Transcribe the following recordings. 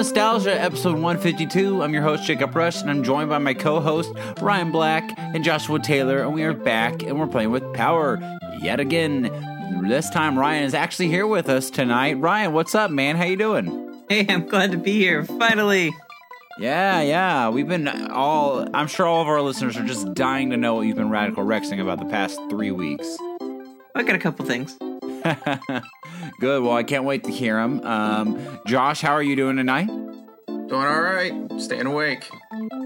Nostalgia, episode 152. I'm your host, Jacob Rush, and I'm joined by my co host, Ryan Black and Joshua Taylor, and we are back and we're playing with Power yet again. This time, Ryan is actually here with us tonight. Ryan, what's up, man? How you doing? Hey, I'm glad to be here, finally. Yeah, yeah. We've been all, I'm sure all of our listeners are just dying to know what you've been radical rexing about the past three weeks. I got a couple things. Good. Well, I can't wait to hear them. Um, Josh, how are you doing tonight? Doing all right. Staying awake.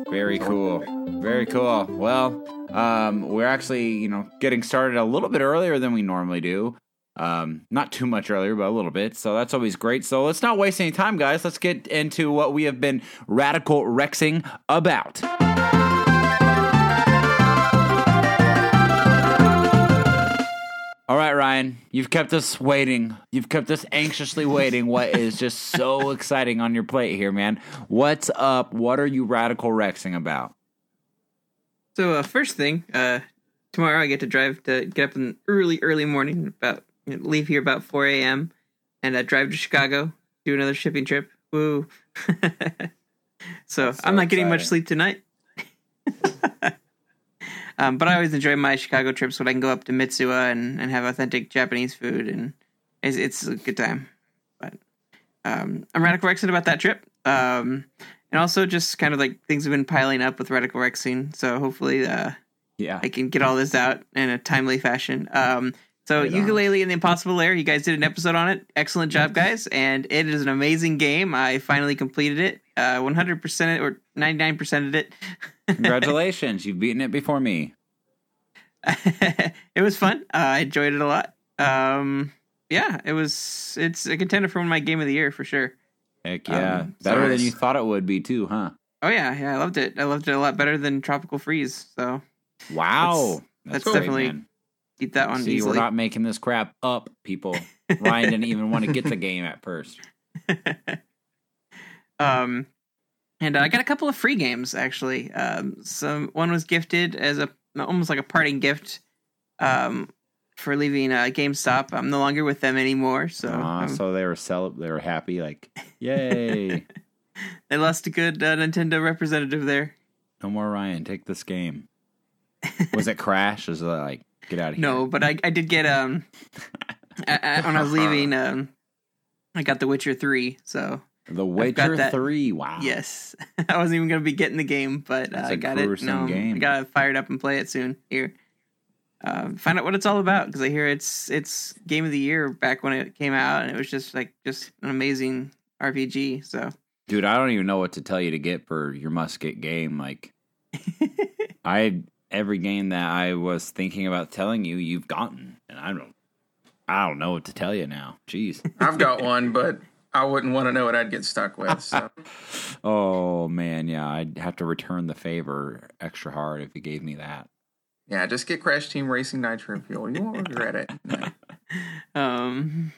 Very cool. Very cool. Well, um, we're actually, you know, getting started a little bit earlier than we normally do. Um, not too much earlier, but a little bit. So that's always great. So let's not waste any time, guys. Let's get into what we have been radical rexing about. All right, Ryan, you've kept us waiting. You've kept us anxiously waiting. What is just so exciting on your plate here, man? What's up? What are you radical rexing about? So, uh, first thing, uh, tomorrow I get to drive to get up in the early, early morning, about you know, leave here about 4 a.m. and uh, drive to Chicago, do another shipping trip. Woo! so, so I'm not getting much sleep tonight. um, but I always enjoy my Chicago trips when I can go up to Mitsuwa and, and have authentic Japanese food, and it's, it's a good time. But um, I'm radical rexing about that trip. Um, and also just kind of like things have been piling up with radical rexing, so hopefully uh, Yeah. I can get all this out in a timely fashion. Um, so Right Yooka-Laylee and the impossible lair, you guys did an episode on it. Excellent job, guys, and it is an amazing game. I finally completed it, uh, 100% or 99% of it. Congratulations. You've beaten it before me. it was fun. Uh, I enjoyed it a lot. Um, yeah, it was. It's a contender for my game of the year for sure. Heck yeah. Um, Better than you thought it would be, too, huh? Oh yeah, yeah, I loved it. I loved it a lot better than Tropical Freeze. So Wow. that's great, definitely man. keep that one See, easily. we're not making this crap up, people. Ryan didn't even want to get the game at first. um, and uh, I got a couple of free games actually. Um, some one was gifted as a almost like a parting gift. Um, for leaving uh, GameStop, I'm no longer with them anymore. So um, so they were cel- they were happy, like, yay. they lost a good uh, Nintendo representative there. no more Ryan, take this game. Was it Crash? Was it like, get out of here? No, but I I did get um I, I, when I was leaving um I got The Witcher three. So The got Witcher that. 3. Wow. yes, I wasn't even gonna be getting the game, but uh, That's I a got it. No, game. I got it fired up and play it soon. Here, um, find out what it's all about because I hear it's it's game of the year back when it came out, and it was just like just an amazing RPG. So Dude, I don't even know what to tell you to get for your musket game. Like, I every game that I was thinking about telling you, you've gotten, and I don't, I don't know what to tell you now. Jeez. I've got one, but I wouldn't want to know what I'd get stuck with. So oh man, yeah, I'd have to return the favor extra hard if you gave me that. yeah, just get Crash Team Racing Nitro Fuel. You won't regret it. No. um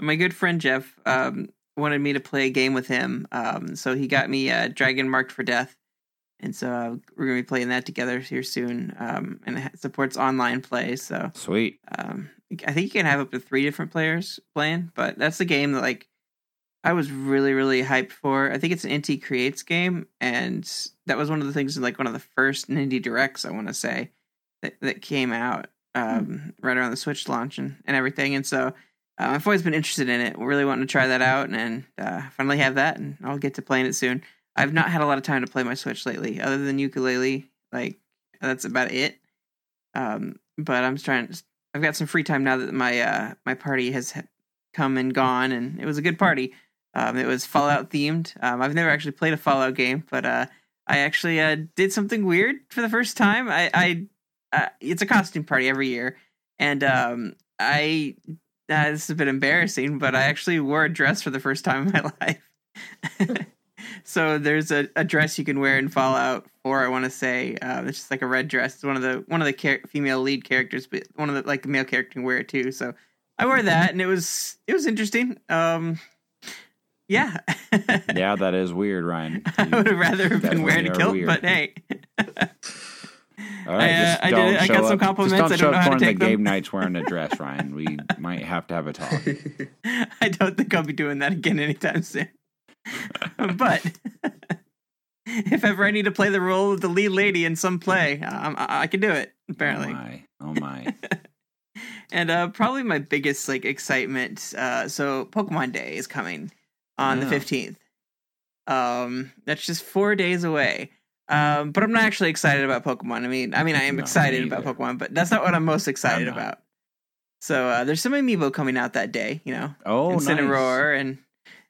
my good friend jeff um wanted me to play a game with him um so he got me uh dragon marked for death and so uh, we're gonna be playing that together here soon um and it supports online play so Sweet. um i think you can have up to three different players playing but that's the game that like i was really really hyped for. I think it's an Inti Creates game and that was one of the things like one of the first indie directs i want to say that, that came out um right around the switch launch and, and everything and so uh, i've always been interested in it really wanting to try that out and uh finally have that and i'll get to playing it soon. I've not had a lot of time to play my switch lately other than Yooka-Laylee like that's about it. Um but i'm trying I've got some free time now that my uh my party has come and gone, and it was a good party. Um, it was Fallout themed. Um, I've never actually played a Fallout game, but uh, I actually uh, did something weird for the first time. I, I uh, it's a costume party every year, and um, I uh, this is a bit embarrassing, but I actually wore a dress for the first time in my life. so there's a, a dress you can wear in Fallout 4. I want to say uh, it's just like a red dress. It's one of the one of the char- female lead characters, but one of the like the male character can wear it too. So I wore that, and it was it was interesting. Um, yeah, Yeah, that is weird, Ryan. I would have rather have been wearing a kilt, weird. but hey. All right, I, uh, I did. I got some up- compliments. Just don't I show don't know up how to during the them. game nights wearing a dress, Ryan. We might have to have a talk. I don't think I'll be doing that again anytime soon. but if ever I need to play the role of the lead lady in some play, um, I, I can do it. Apparently, Oh my, oh my. and uh, probably my biggest like excitement. Uh, so Pokemon Day is coming on the fifteenth. Um, that's just four days away. Um, but I'm not actually excited about Pokemon. I mean, I mean, I am No, excited about. Pokemon, but that's not what I'm most excited not. about. So uh, there's some amiibo coming out that day. You know, Oh, and nice. And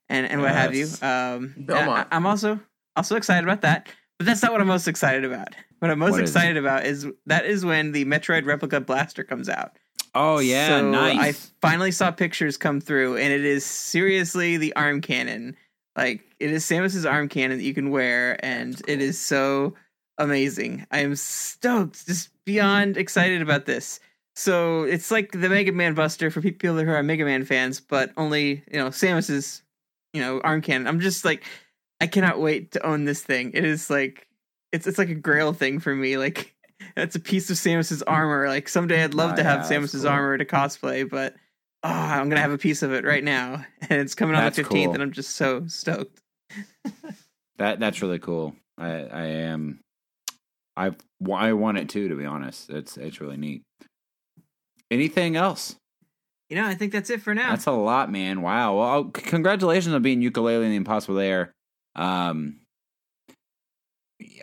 and and what have you. Um, Belmont. I, am also also excited about that, but that's not what I'm most excited about. What I'm most What excited about is that is when the Metroid Replica Blaster comes out. Oh yeah, So nice. I finally saw pictures come through, and it is seriously the arm cannon. Like it is Samus's arm cannon that you can wear, and it is so amazing. I am stoked, just beyond excited about this. So it's like the Mega Man Buster for people who are Mega Man fans, but only you know Samus's you know arm cannon. I'm just like I cannot wait to own this thing. It is like it's it's like a grail thing for me. Like it's a piece of Samus's armor. Like someday I'd love Ah, to have yeah, Samus's cool. armor to cosplay, but oh, I'm gonna have a piece of it right now, and it's coming on That's the 15th, cool. and I'm just so stoked. That that's really cool. I I am. I I want it too. To be honest, it's it's really neat. Anything else? You know, I think that's it for now. That's a lot, man. Wow. Well, oh, congratulations on being Yooka-Laylee in the Impossible Lair. Um,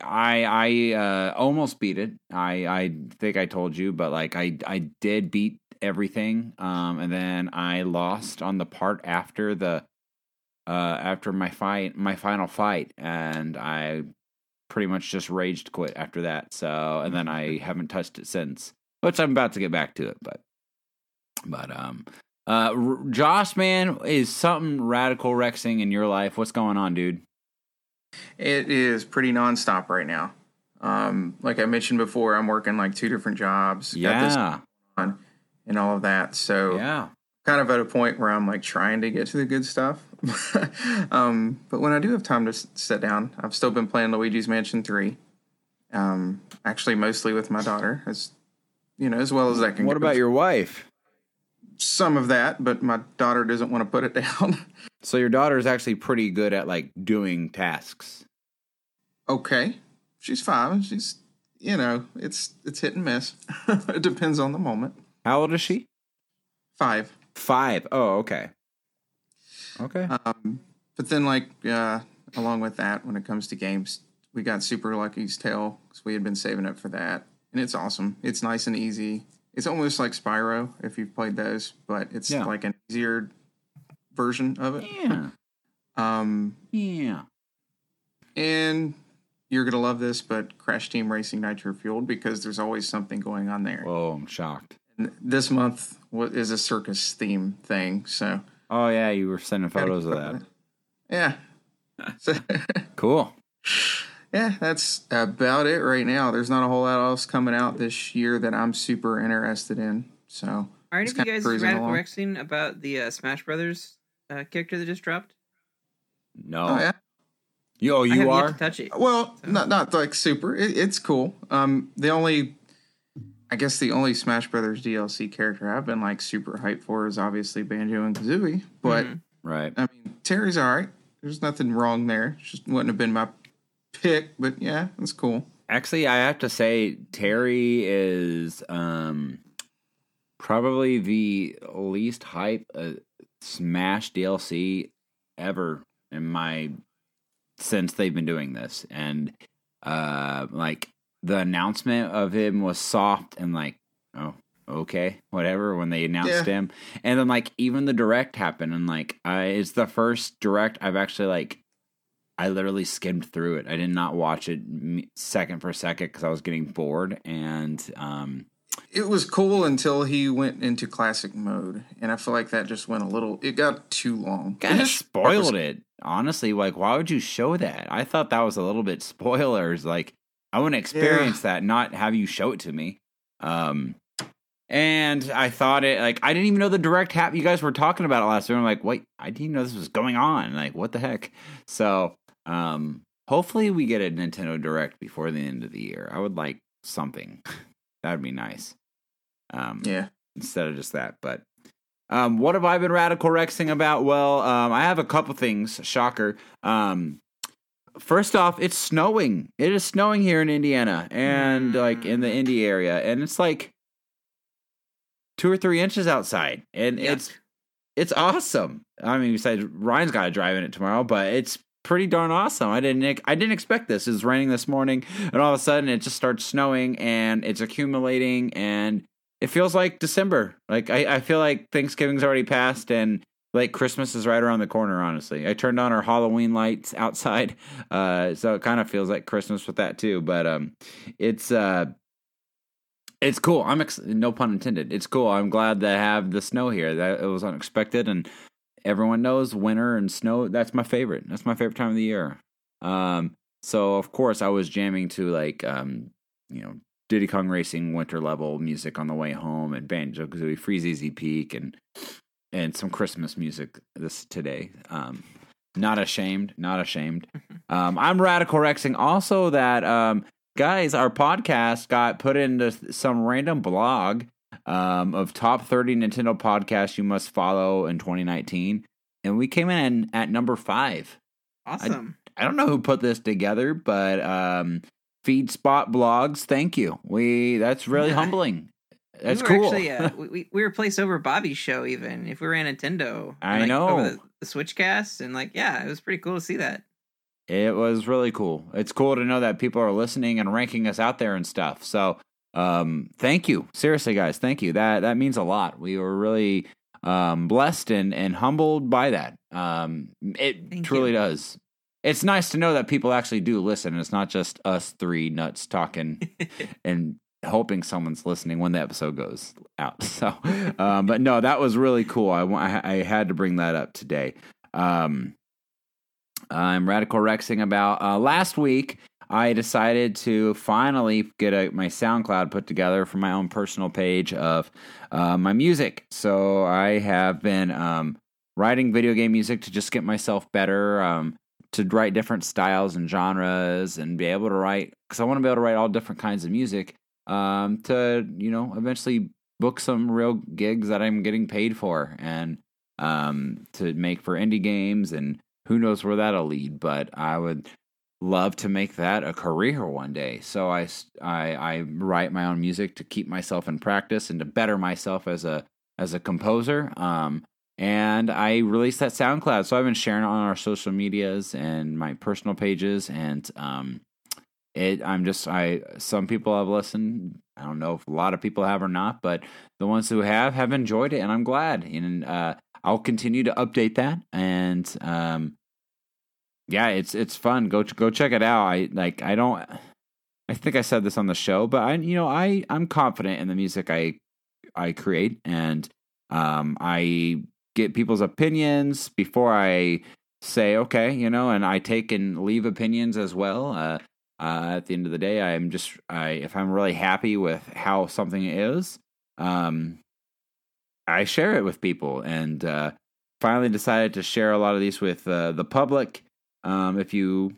I I uh, almost beat it. I I think I told you, but like I I did beat everything. Um, and then I lost on the part after the uh after my fight my final fight, and I pretty much just raged quit after that. So and then I haven't touched it since, which I'm about to get back to it, but but um. Uh, R- Josh, man, is something radical Rexing in your life? What's going on, dude? It is pretty nonstop right now. Um, like I mentioned before, I'm working like two different jobs. got this Yeah, on and all of that. So yeah. kind of at a point where I'm like trying to get to the good stuff. um, but when I do have time to s- sit down, I've still been playing Luigi's Mansion 3. Um, actually, mostly with my daughter, as you know, as well as I can. What about your wife? Some of that? But my daughter doesn't want to put it down. So your daughter is actually pretty good at like doing tasks. okay, she's five. She's you know, it's it's hit and miss. it depends on the moment. How old is she? Five. Five. Oh, okay. Okay. Um, but then, like, uh, along with that, when it comes to games, we got Super Lucky's Tale because we had been saving up for that, and it's awesome. It's nice and easy. It's almost like Spyro if you've played those, but it's Yeah. like an easier version of it. yeah. Um, Yeah. and you're gonna love this, but Crash Team Racing Nitro Fueled because there's always something going on there. Oh, I'm shocked. And this month is a circus theme thing, so Oh yeah, you were sending photos of that. Yeah. Cool. yeah, that's about it right now. There's not a whole lot else coming out this year that I'm super interested in. So Are any of you guys cruising radical along. rexing about the uh, Smash Brothers uh, character that just dropped? No. oh yeah. You, oh, I you are. to touch it. Well, not not like super. It, it's cool. Um, the only, I guess the only Smash Brothers DLC character I've been like super hyped for is obviously Banjo and Kazooie. But Mhm. Right. I mean, Terry's all right. There's nothing wrong there. Just wouldn't have been my pick, but yeah, it's cool. Actually, I have to say Terry is um probably the least hype uh, Smash DLC ever in my since they've been doing this, and uh like the announcement of him was soft and like oh okay whatever when they announced Yeah. him and then like even the direct happened and like I it's the first direct I've actually like I literally skimmed through it. I did not watch it second for second because I was getting bored. And um, It was cool until he went into classic mode, and I feel like that just went a little. It got too long. kind of spoiled it. Honestly, like, why would you show that? I thought that was a little bit spoilers. Like, I want to experience that, not have you show it to me. Um, and I thought it like I didn't even know the direct hap. You guys were talking about it last week. I'm like, wait, I didn't know this was going on. Like, what the heck? So, um, hopefully we get a Nintendo Direct before the end of the year. I would like something. That'd be nice. Um, Yeah. instead of just that. But um, what have I been radical rexing about? Well, um, I have a couple things. Shocker. Um, first off, it's snowing. It is snowing here in Indiana and like in the Indy area, and it's like two or three inches outside, and Yuck. it's it's awesome. I mean, besides Ryan's got to drive in it tomorrow, but it's pretty darn awesome. I didn't I didn't expect this. It was raining this morning, and all of a sudden it just starts snowing, and it's accumulating, and it feels like December. Like I, I feel like Thanksgiving's already passed, and like Christmas is right around the corner. Honestly, I turned on our Halloween lights outside, uh, so it kind of feels like Christmas with that too. But um, it's uh. It's cool. I'm ex- no pun intended. It's cool. I'm glad to have the snow here. That it was unexpected, and everyone knows winter and snow. That's my favorite. That's my favorite time of the year. Um, so of course I was jamming to like um, you know, Diddy Kong Racing winter level music on the way home, and Banjo Kazooie Freezeezy Peak, and and some Christmas music this today. Um, not ashamed, not ashamed. Um, I'm radical rexing also that um, guys, our podcast got put into some random blog um, of top 30 Nintendo podcasts you must follow in 2019, and we came in at number five. Awesome. I don't know who put this together, but um, Feed Spot Blogs, thank you. We that's really Yeah. humbling. That's we cool. Actually, uh, we, we we were placed over Bobby's show even if we were in Nintendo. I like, know. over the, the Switchcast and like yeah, it was pretty cool to see that. It was really cool. It's cool to know that people are listening and ranking us out there and stuff. So, um, thank you. Seriously, guys, thank you. That that means a lot. We were really um, blessed and and humbled by that. Um, it Thank truly you. does. It's nice to know that people actually do listen. And It's not just us three nuts talking and hoping someone's listening when the episode goes out. So, um, but no, that was really cool. I, I had to bring that up today. Um, I'm radical rexing about uh, last week. I decided to finally get a, my SoundCloud put together for my own personal page of uh, my music. So I have been um, writing video game music to just get myself better, um, to write different styles and genres, and be able to write because I want to be able to write all different kinds of music. Um, to you know, eventually book some real gigs that I'm getting paid for, and um, to make for indie games, and who knows where that'll lead. But I would love to make that a career one day. So I I write my own music to keep myself in practice and to better myself as a as a composer. Um, and I released that SoundCloud, so I've been sharing on our social medias and my personal pages, and um, it. I'm just I. Some people have listened. I don't know if a lot of people have or not, but the ones who have have enjoyed it, and I'm glad. And uh, I'll continue to update that, and um, yeah, it's it's fun. Go go check it out. I like. I don't. I think I said this on the show, but I you know I I'm confident in the music I I create, and um, I get people's opinions before I say okay, you know, and I take and leave opinions as well. Uh, uh, at the end of the day, I'm just I if I'm really happy with how something is, um, I share it with people, and uh, finally decided to share a lot of these with uh, the public. Um, if you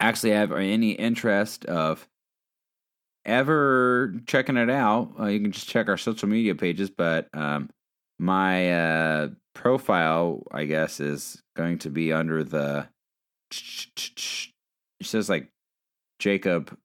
actually have any interest of ever checking it out, uh, you can just check our social media pages. But um, my uh, profile, I guess, is going to be under the. It says like Jacob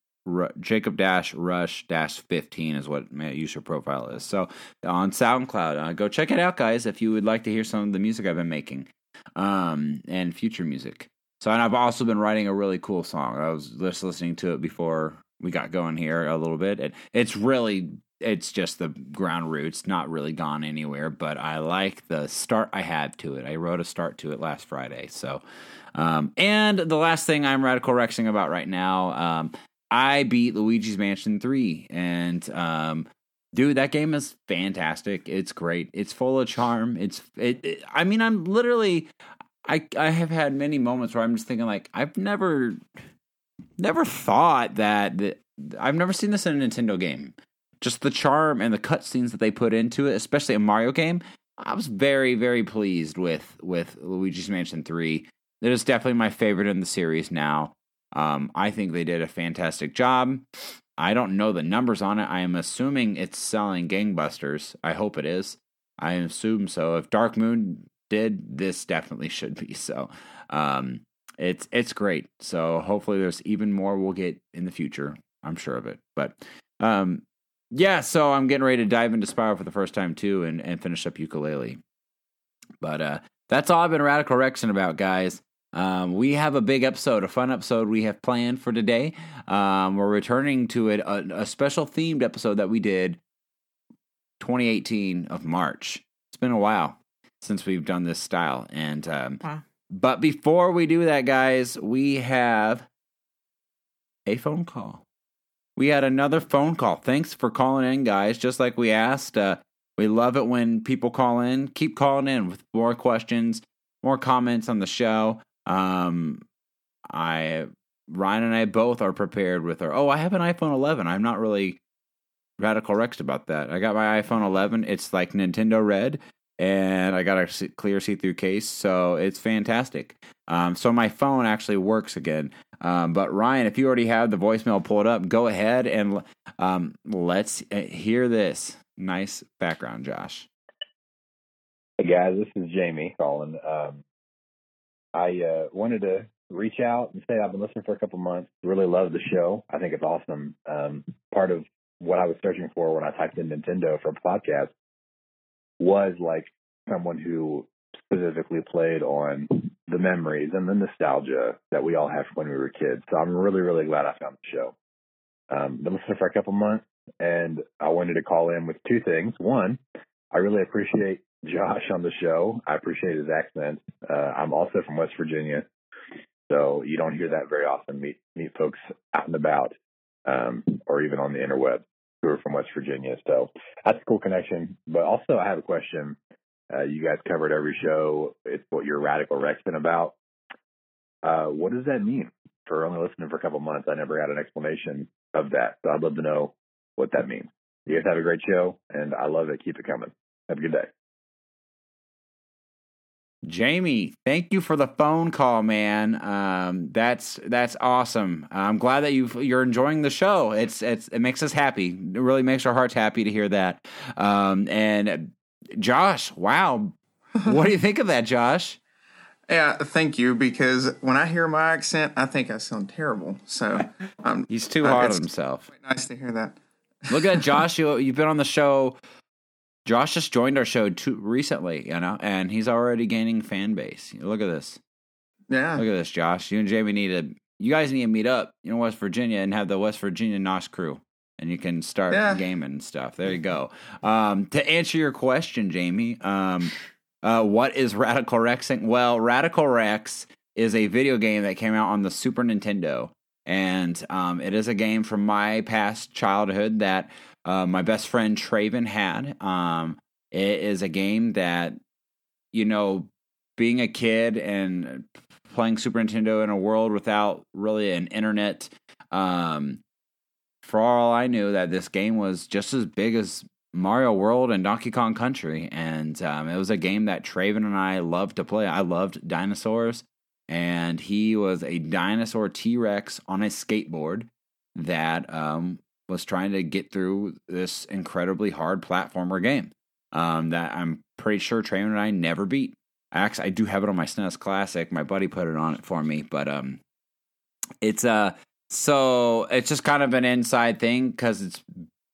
Jacob dash Rush dash fifteen is what my user profile is. So on SoundCloud, uh, go check it out, guys. If you would like to hear some of the music I've been making, um, and future music. So and I've also been writing a really cool song. I was just listening to it before we got going here a little bit. And it's really it's just the ground roots, not really gone anywhere, but I like the start I had to it. I wrote a start to it last Friday. So um and the last thing I'm radical rexing about right now, um, I beat Luigi's Mansion 3 and um dude that game is fantastic. It's great. It's full of charm. It's it, it I mean I'm literally I I have had many moments where I'm just thinking like I've never never thought that, that I've never seen this in a Nintendo game. Just the charm and the cutscenes that they put into it, especially a Mario game. I was very very pleased with with Luigi's Mansion 3. It is definitely my favorite in the series now. Um, I think they did a fantastic job. I don't know the numbers on it. I am assuming it's selling gangbusters. I hope it is. I assume so. If Dark Moon did, this definitely should be. So, um, it's it's great. So hopefully there's even more we'll get in the future. I'm sure of it. But um, yeah, so I'm getting ready to dive into Spyro for the first time too, and and finish up Yooka-Laylee. But uh, that's all I've been radical rexing about, guys. Um, we have a big episode, a fun episode we have planned for today. Um, we're returning to it, a, a special themed episode that we did 2018 of March. It's been a while since we've done this style, and um, Wow. but before we do that, guys, we have a phone call. We had another phone call. Thanks for calling in, guys. Just like we asked, uh, we love it when people call in. Keep calling in with more questions, more comments on the show. Um, I Ryan and I both are prepared with our. Oh, I have an iPhone 11. I'm not really radical rexed about that. I got my iPhone 11. It's like Nintendo Red, and I got a clear see-through case, so it's fantastic. Um, so my phone actually works again. Um, but Ryan, if you already have the voicemail pulled up, go ahead and um, let's uh, hear this. Nice background, Josh. Hey guys, this is Jamie calling. Um, I uh, wanted to reach out and say I've been listening for a couple months. Really love the show. I think it's awesome. Um, part of what I was searching for when I typed in Nintendo for a podcast was like someone who specifically played on the memories and the nostalgia that we all have when we were kids. So I'm really, really glad I found the show. Um, been listening for a couple months, and I wanted to call in with two things. One, I really appreciate Josh on the show. I appreciate his accent. Uh, I'm also from West Virginia, so you don't hear that very often. Meet meet folks out and about, um, or even on the interweb who are from West Virginia. So that's a cool connection. But also, I have a question. Uh, you guys covered every show. It's what you're radical Rexing about. Uh, what does that mean? For only listening for a couple months, I never got an explanation of that. So I'd love to know what that means. You guys have a great show, and I love it. Keep it coming. Have a good day. Jamie, thank you for the phone call, man. Um, that's that's awesome. I'm glad that you you're enjoying the show. It's it's it makes us happy. It really makes our hearts happy to hear that. Um, and Josh, wow, what do you think of that, Josh? Yeah, thank you. Because when I hear my accent, I think I sound terrible. So um, He's too Uh, hard on himself. nice to hear that. Look at Josh. You, you've been on the show. Josh just joined our show too recently, you know, and he's already gaining fan base. Look at this. Yeah, Look at this, Josh. You and Jamie need to. You guys need to meet up in West Virginia and have the West Virginia NOS crew, and you can start Yeah. gaming and stuff. There you go. Um, to answer your question, Jamie, um, uh, what is Radical Rexing? Well, Radical Rex is a video game that came out on the Super Nintendo, and um, it is a game from my past childhood that uh, my best friend Traven had. Um, it is a game that you know being a kid and playing Super Nintendo in a world without really an internet, um, for all I knew, that this game was just as big as Mario World and Donkey Kong Country, and um, it was a game that Traven and I loved to play. I loved dinosaurs, and he was a dinosaur T Rex on a skateboard that um, was trying to get through this incredibly hard platformer game um, that I'm pretty sure Traven and I never beat. Actually, I do have it on my SNES Classic. My buddy put it on it for me, but um, it's uh so it's just kind of an inside thing because it's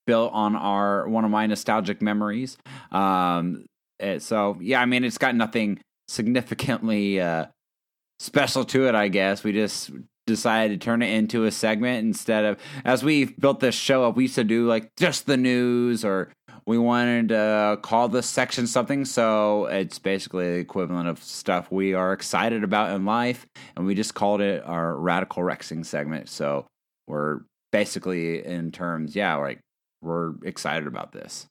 built on our one of my nostalgic memories. Um, so yeah, I mean, it's got nothing significantly uh special to it. I guess we just decided to turn it into a segment instead of as we built this show up. We used to do like just the news or we wanted to call this section something so it's basically the equivalent of stuff we are excited about in life and we just called it our radical rexing segment so we're basically in terms yeah like we're excited about this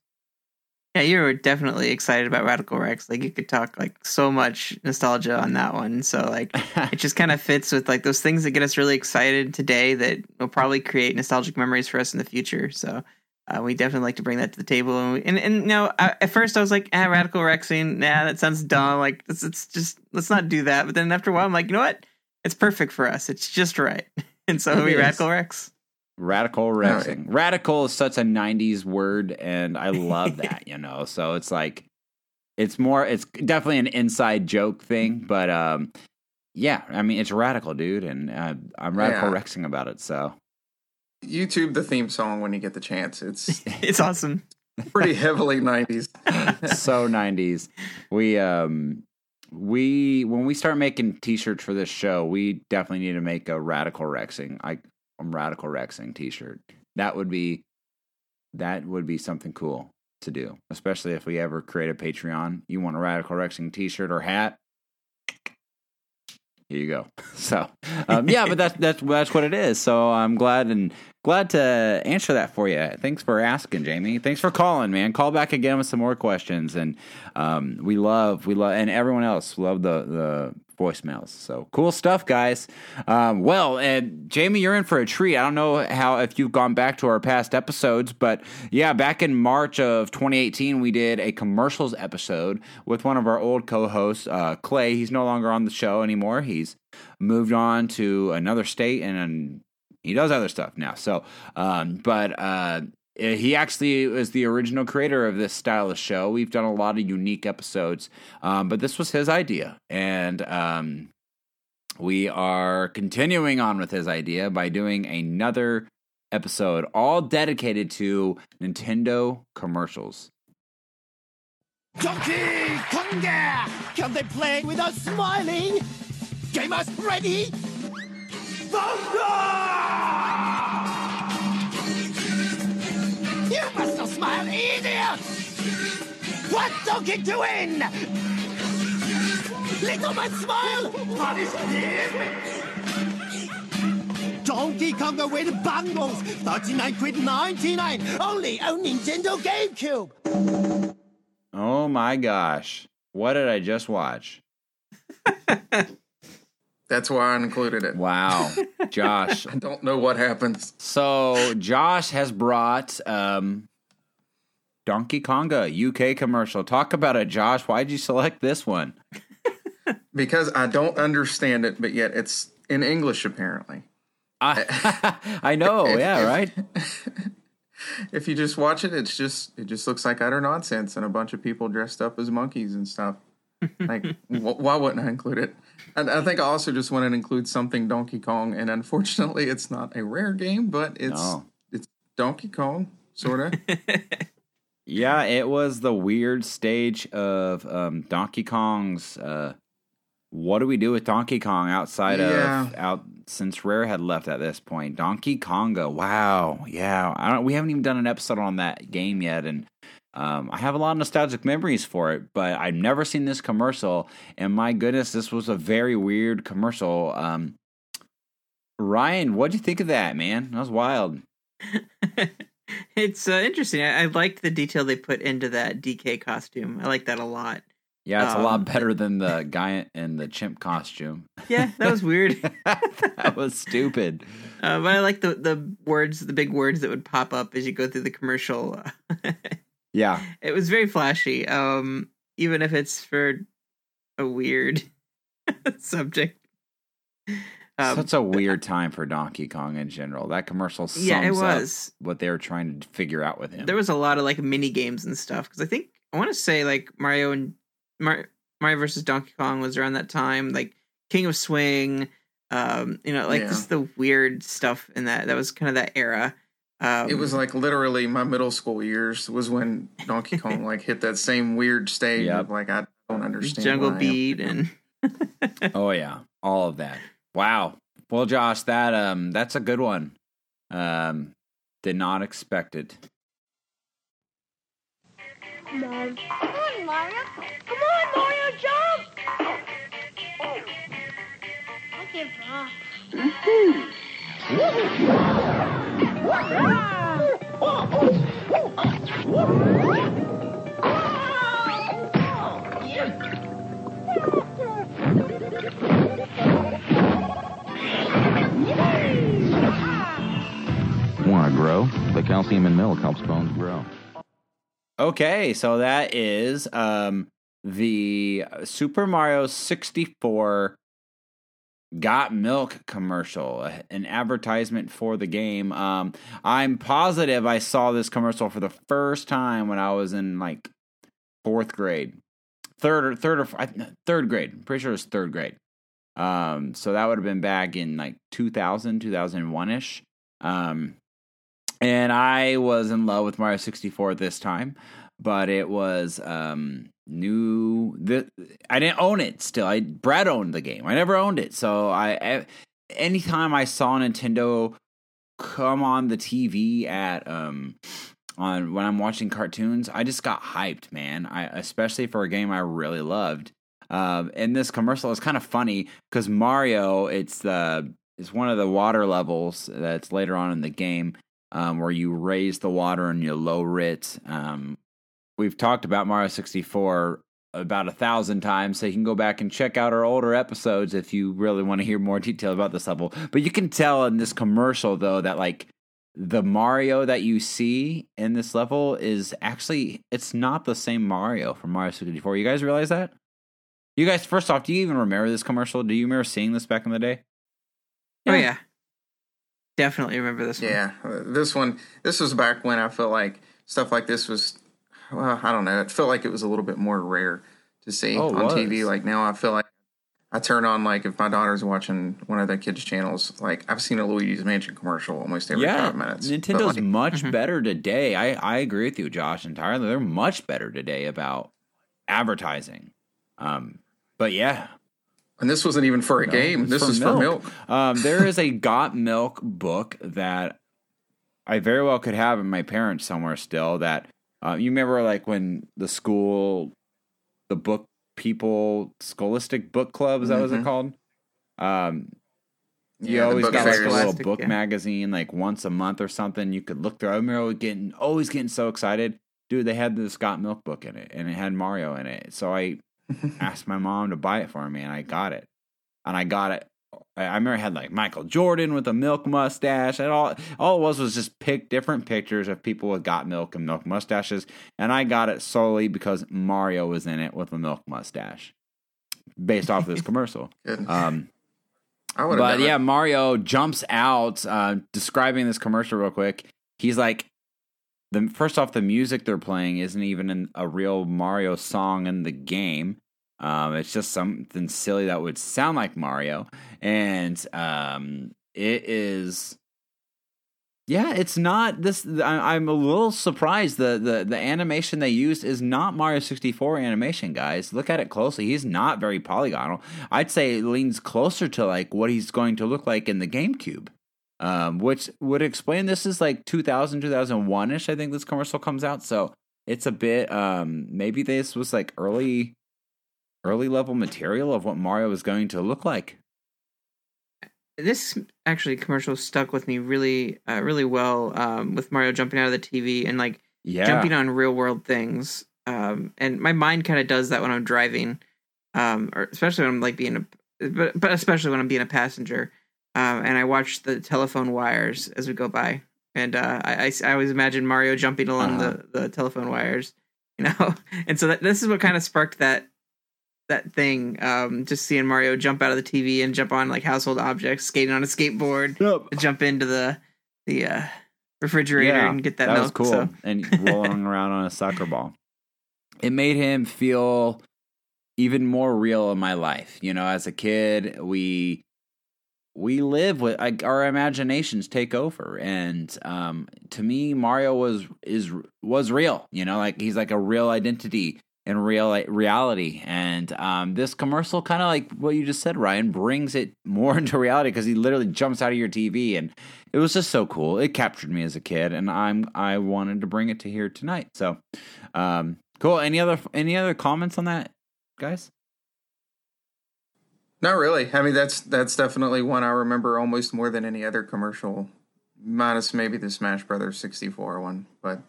Yeah, you were definitely excited about Radical Rex. Like you could talk like so much nostalgia on that one. So like it just kind of fits with like those things that get us really excited today that will probably create nostalgic memories for us in the future. So uh, we definitely like to bring that to the table. And we, and, and you know, I, at first I was like, ah, Radical Rexing, nah, that sounds dumb. Like it's, it's just let's not do that. But then after a while, I'm like, you know what? It's perfect for us. It's just right. And so It we is. Radical Rex. Radical rexing. Radical is such a '90s word, and I love that. you know, so it's like it's more. It's definitely an inside joke thing, but um, yeah. I mean, it's radical, dude, and uh, I'm radical Yeah. rexing about it. So YouTube the theme song when you get the chance. It's It's awesome. pretty heavily 90s. so 90s we um we when we start making t-shirts for this show we definitely need to make a radical rexing i a radical rexing t-shirt. That would be that would be something cool to do especially if we ever create a patreon. You want a radical rexing t-shirt or hat? Here you go. So um, yeah but that's that's that's what it is. So i'm glad and glad to answer that for you. Thanks for asking jamie. Thanks for calling man. Call back again with some more questions. And um, we love we love and everyone else love the the voicemails. So cool stuff guys. Um, well and jamie you're in for a treat. I don't know how if you've gone back to our past episodes but yeah back in march of 2018 we did a commercials episode with one of our old co-hosts uh, clay. He's no longer on the show anymore. He's moved on to another state and, he does other stuff now. So, um, but uh, he actually is the original creator of this style of show. We've done a lot of unique episodes, um, but this was his idea, and um, we are continuing on with his idea by doing another episode, all dedicated to Nintendo commercials. Donkey Konga! Can they play without smiling? Gamers ready? Thunder! You must not smile, idiot! What Donkey doing? Little man smile! Punish him! Donkey Konga with bangles! 39 quid 99! Only on Nintendo GameCube! Oh my gosh, what did I just watch? That's why I included it. Wow, Josh, I don't know what happens. So Josh has brought um, Donkey Konga UK commercial. Talk about it, Josh. Why'd you select this one? Because I don't understand it, but yet it's in English apparently. I, I know, If- yeah, if- right. If you just watch it, it's just it just looks like utter nonsense and a bunch of people dressed up as monkeys and stuff. Like, wh- why wouldn't I include it? And I think I also just wanted to include something Donkey Kong, and unfortunately, it's not a rare game, but it's No. it's Donkey Kong, sort of. Yeah, it was the weird stage of um, Donkey Kong's. Uh, what do we do with Donkey Kong outside Yeah. of out since Rare had left at this point? Donkey Konga, wow, yeah. I don't. We haven't even done an episode on that game yet, and um, I have a lot of nostalgic memories for it. But I've never seen this commercial, and my goodness, this was a very weird commercial. Um, Ryan, what'd you think of that, man? That was wild. it's uh, interesting. I, I liked the detail they put into that DK costume. I like that a lot. Yeah, it's a Um, lot better than the guy in the chimp costume. Yeah, that was weird. that was stupid. Uh, but I like the the words, the big words that would pop up as you go through the commercial. Yeah. it was very flashy, um, even if it's for a weird subject. Um, Such a weird time for Donkey Kong in general. That commercial sums yeah, it up was. what they were trying to figure out with him. There was a lot of like mini games and stuff because I think I want to say like Mario and Mar- Mario versus Donkey Kong was around that time. Like King of Swing, um, you know, like Yeah. just the weird stuff in that. That was kind of that era. Um, it was like literally my middle school years was when Donkey Kong like hit that same weird stage Yep. of like I don't understand. Jungle where I am. Beat and oh yeah, all of that. Wow. Well, Josh, that um, that's a good one. Um, did not expect it. Come on, Mario. Come on, Mario, jump! I give up. Want grow? The calcium in milk helps bones grow. Okay, so that is um the Super Mario 64 Got Milk commercial, an advertisement for the game. Um, I'm positive I saw this commercial for the first time when I was in like fourth grade, third or third or third grade. I'm pretty sure it was third grade. Um, so that would have been back in like 2000, 2001 ish. Um, and I was in love with Mario 64 this time, but it was um new. The, I didn't own it still. I Brad owned the game. I never owned it. So I, I anytime I saw Nintendo come on the TV at um on when I'm watching cartoons, I just got hyped, man. I especially for a game I really loved. Um, and this commercial is kind of funny because Mario, it's the it's one of the water levels that's later on in the game um, where you raise the water and you lower it. Um, we've talked about Mario 64 about a thousand times, so you can go back and check out our older episodes if you really want to hear more detail about this level. But you can tell in this commercial though that like the Mario that you see in this level is actually it's not the same Mario from Mario 64. You guys realize that? You guys, first off, do you even remember this commercial? Do you remember seeing this back in the day? Oh yeah, definitely remember this one. Yeah, this one. This was back when I felt like stuff like this was. Well, I don't know. It felt like it was a little bit more rare to see Oh, on was. TV. Like now, I feel like I turn on like if my daughter's watching one of the kids' channels. Like I've seen a Luigi's Mansion commercial almost every yeah, five minutes. Nintendo's like, much better today. I, I agree with you, Josh, entirely. They're much better today about advertising. Um, but yeah, and this wasn't even for a No, game. This for is for milk. Um, there is a Got Milk book that I very well could have in my parents somewhere still. That uh, you remember, like when the school, the book people, Scholastic Book Club, is that what Mhm. it called? Um, you Yeah, always got like a little book yeah. magazine, like once a month or something. You could look through. I remember getting always getting so excited, dude. They had this Got Milk book in it, and it had Mario in it. So I asked my mom to buy it for me, and I got it. And I got it. I I remember it had like Michael Jordan with a milk mustache, and all all it was was just pick different pictures of people with got milk and milk mustaches, and I got it solely because Mario was in it with a milk mustache, based off of this commercial. Um, I would but done yeah. Mario jumps out, uh, describing this commercial real quick. He's like, the first off, the music they're playing isn't even a real Mario song in the game. Um, it's just something silly that would sound like Mario, and um, it is. Yeah, it's not this. I, I'm a little surprised. The, the the animation they used is not Mario 64 animation, guys. Look at it closely. He's not very polygonal. I'd say it leans closer to like what he's going to look like in the GameCube, um, which would explain this is like 2000 2001 ish. I think this commercial comes out, so it's a bit. Um, maybe this was like early, early level material of what Mario was going to look like. This actually commercial stuck with me really, uh, really well. Um, with Mario jumping out of the TV and like Yeah, jumping on real world things. Um, and my mind kind of does that when I'm driving, um, or especially when I'm like being a, but but especially when I'm being a passenger. Um, and I watch the telephone wires as we go by, and uh, I, I I always imagine Mario jumping along Uh-huh. the the telephone wires, you know. and so that, this is what kind of sparked that that thing. Um, just seeing Mario jump out of the TV and jump on like household objects, skating on a skateboard, Yep. jump into the the uh, refrigerator Yeah, and get that, that milk. was cool. So. and rolling around on a soccer ball. It made him feel even more real in my life. You know, as a kid, we we live with like, our imaginations take over, and um, to me, Mario was is was real. You know, like he's like a real identity and real reality. And um, this commercial, kind of like what you just said, Ryan, brings it more into reality because he literally jumps out of your TV, and it was just so cool. It captured me as a kid, and I'm I wanted to bring it to here tonight. So, um, cool. Any other any other comments on that, guys? Not really. I mean, that's that's definitely one I remember almost more than any other commercial, minus maybe the Smash Brothers sixty four one. But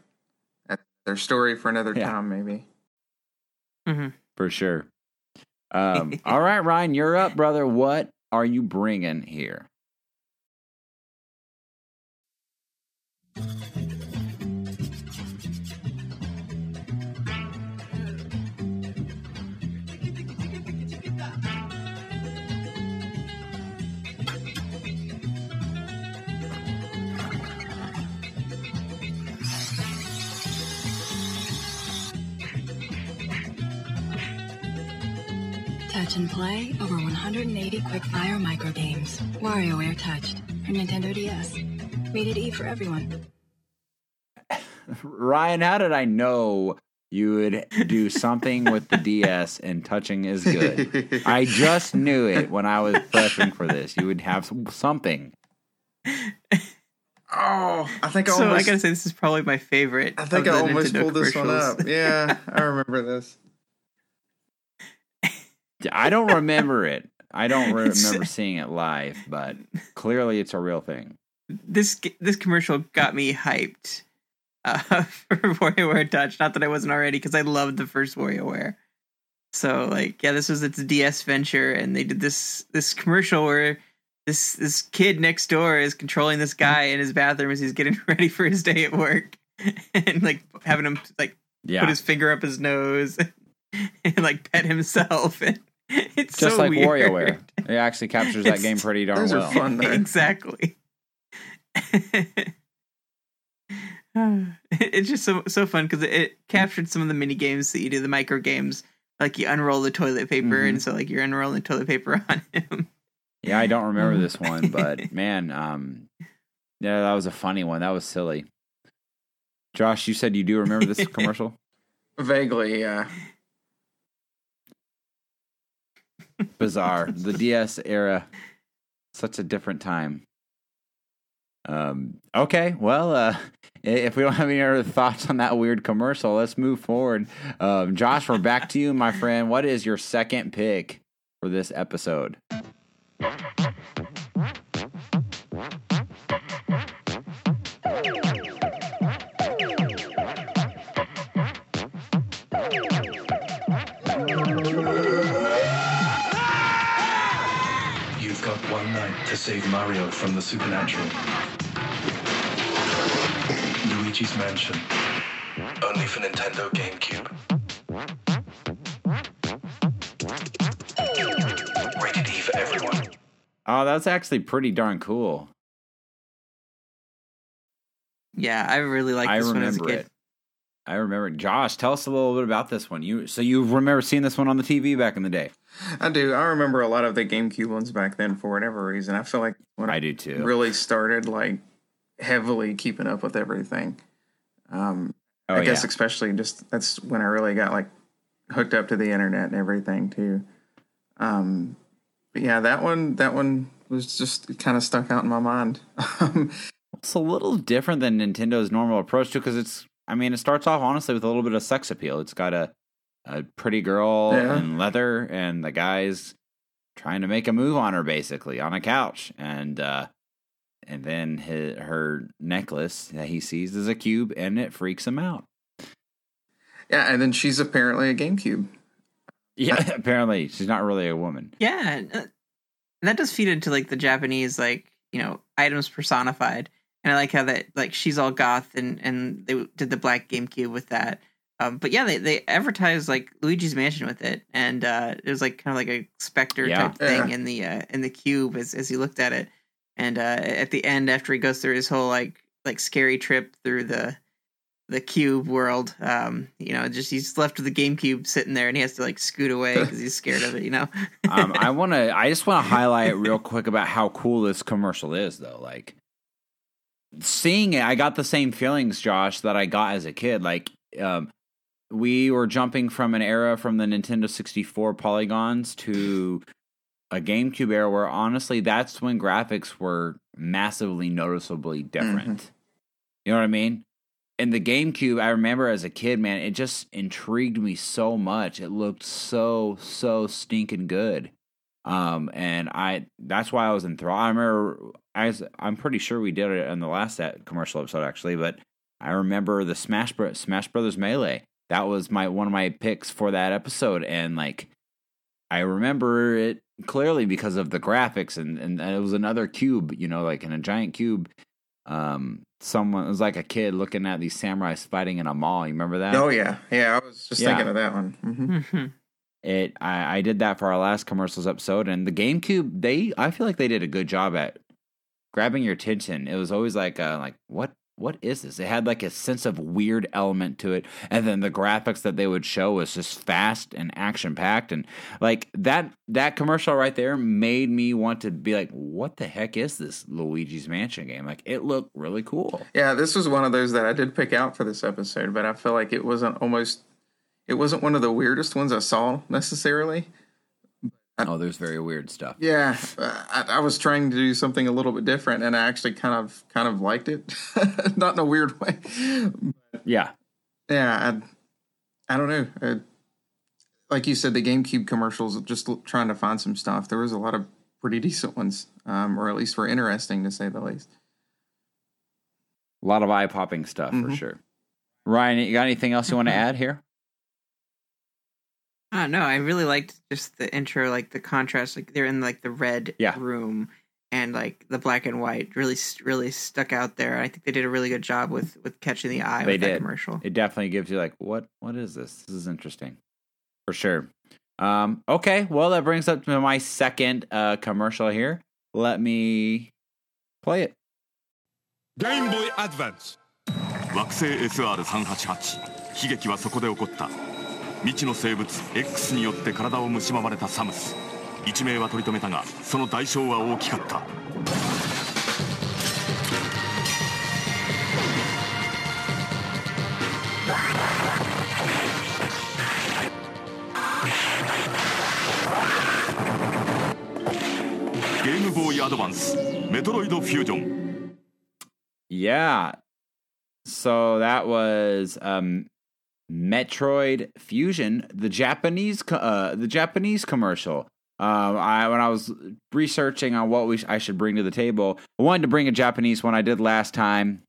that's their story for another Yeah. time, maybe. For sure. Um, all right, Ryan, you're up, brother. What are you bringing here? Touch and play over 180 quick-fire micro games. WarioWare Touched for Nintendo DS. Rated E for everyone. Ryan, how did I know you would do something with the DS and touching is good? I just knew it when I was prepping for this. You would have something. Oh, I think I So I gotta say, this is probably my favorite. I think I almost Nintendo pulled this one up. Yeah, I remember this. I don't remember it. I don't re- remember seeing it live, but clearly it's a real thing. This this commercial got me hyped uh, for WarioWare Touch. Not that I wasn't already, because I loved the first WarioWare. So like, yeah, this was its DS venture, and they did this this commercial where this this kid next door is controlling this guy in his bathroom as he's getting ready for his day at work, and like having him like Yeah. put his finger up his nose and like pet himself. And it's Just so like weird. WarioWare. It actually captures that It's- game pretty darn Those well. are fun though. exactly. it's just so so fun because it, it captured some of the mini games that you do, the micro games. Like you unroll the toilet paper, Mhm. and so like you're unrolling toilet paper on him. Yeah, I don't remember this one, but man, um, yeah, that was a funny one. That was silly. Josh, you said you do remember this commercial? Vaguely, yeah. Bizarre. The DS era, such a different time. Um. Okay. Well, uh, if we don't have any other thoughts on that weird commercial, let's move forward. Um, Josh, we're back to you, my friend. What is your second pick for this episode? To save Mario from the supernatural. Luigi's Mansion. Only for Nintendo GameCube. Rated E for everyone. Oh, that's actually pretty darn cool. yeah, I really like I this one as a remember kid. it. I remember. Josh, tell us a little bit about this one. You so you remember seeing this one on the TV back in the day? I do. I remember a lot of the GameCube ones back then for whatever reason. I feel like when I do too. really started like heavily keeping up with everything. Um, Oh, I guess yeah. especially just that's when I really got like hooked up to the internet and everything too. Um, but yeah, that one that one was just kind of stuck out in my mind. Um, It's a little different than Nintendo's normal approach to because it's. I mean, it starts off honestly with a little bit of sex appeal. It's got a a pretty girl Yeah. in leather, and the guy's trying to make a move on her basically on a couch, and uh and then his, her necklace that he sees is a cube, and it freaks him out. yeah, and then she's apparently a GameCube. Yeah, apparently she's not really a woman. Yeah, uh, that does feed into like the Japanese like you know items personified, and I like how that like she's all goth and and they did the black GameCube with that. Um, but yeah, they they advertised like Luigi's Mansion with it, and uh, it was like kind of like a Spectre Yeah. type thing Yeah. in the uh, in the cube as as he looked at it, and uh, at the end after he goes through his whole like like scary trip through the the cube world, um, you know, just he's left with the GameCube sitting there, and he has to like scoot away because he's scared of it, you know. um, I want to. I just want to highlight real quick about how cool this commercial is, though. Like seeing it, I got the same feelings, Josh, that I got as a kid. Like um, we were jumping from an era from the Nintendo 64 polygons to a GameCube era, where honestly, that's when graphics were massively noticeably different. You know what I mean? And the GameCube, I remember as a kid, man, it just intrigued me so much. It looked so, so stinking good. Um, and I that's why I was enthralled. I remember as I'm pretty sure we did it in the last that commercial episode actually, but I remember the Smash Bro- Smash Brothers Melee. That was my one of my picks for that episode, and like I remember it clearly because of the graphics, and and it was another cube, you know, like in a giant cube. Um, someone it was like a kid looking at these samurais fighting in a mall. You remember that? Oh yeah, yeah. I was just Yeah. thinking of that one. hmm it I, I did that for our last commercials episode and the gamecube they i feel like they did a good job at grabbing your attention it was always like uh like what what is this? It had like a sense of weird element to it, and then the graphics that they would show was just fast and action packed, and like that that commercial right there made me want to be like, what the heck is this Luigi's Mansion game? Like it looked really cool. Yeah, this was one of those that I did pick out for this episode, but I feel like it wasn't almost it wasn't one of the weirdest ones I saw necessarily. Oh, there's very weird stuff. Yeah, I, I was trying to do something a little bit different, and I actually kind of kind of liked it, not in a weird way. Yeah, Yeah, I, I don't know. I, like you said, the GameCube commercials. Just trying to find some stuff. There was a lot of pretty decent ones, um, or at least were interesting to say the least. a lot of eye popping stuff for Mhm. sure. Ryan, you got anything else you want to add here? I don't know. I really liked just the intro, like the contrast. Like they're in like the red Yeah. room, and like the black and white really, really stuck out there. I think they did a really good job with with catching the eye They with that did. commercial. It definitely gives you like, what what is this? This is interesting. For sure. Um, okay, well that brings up to my second uh, commercial here. Let me play it. ゲームボーイアドバンス惑星 SR388 悲劇はそこで起こった 未知の生物 X によって体を蝕まれたサムス。一命は取り留めたがその代償は大きかった。ゲームボーイアドバンスメトロイドフュージョン。Yeah. So that was um Metroid Fusion, the Japanese uh the Japanese commercial. Um I when I was researching on what we sh- I should bring to the table, I wanted to bring a Japanese one I did last time.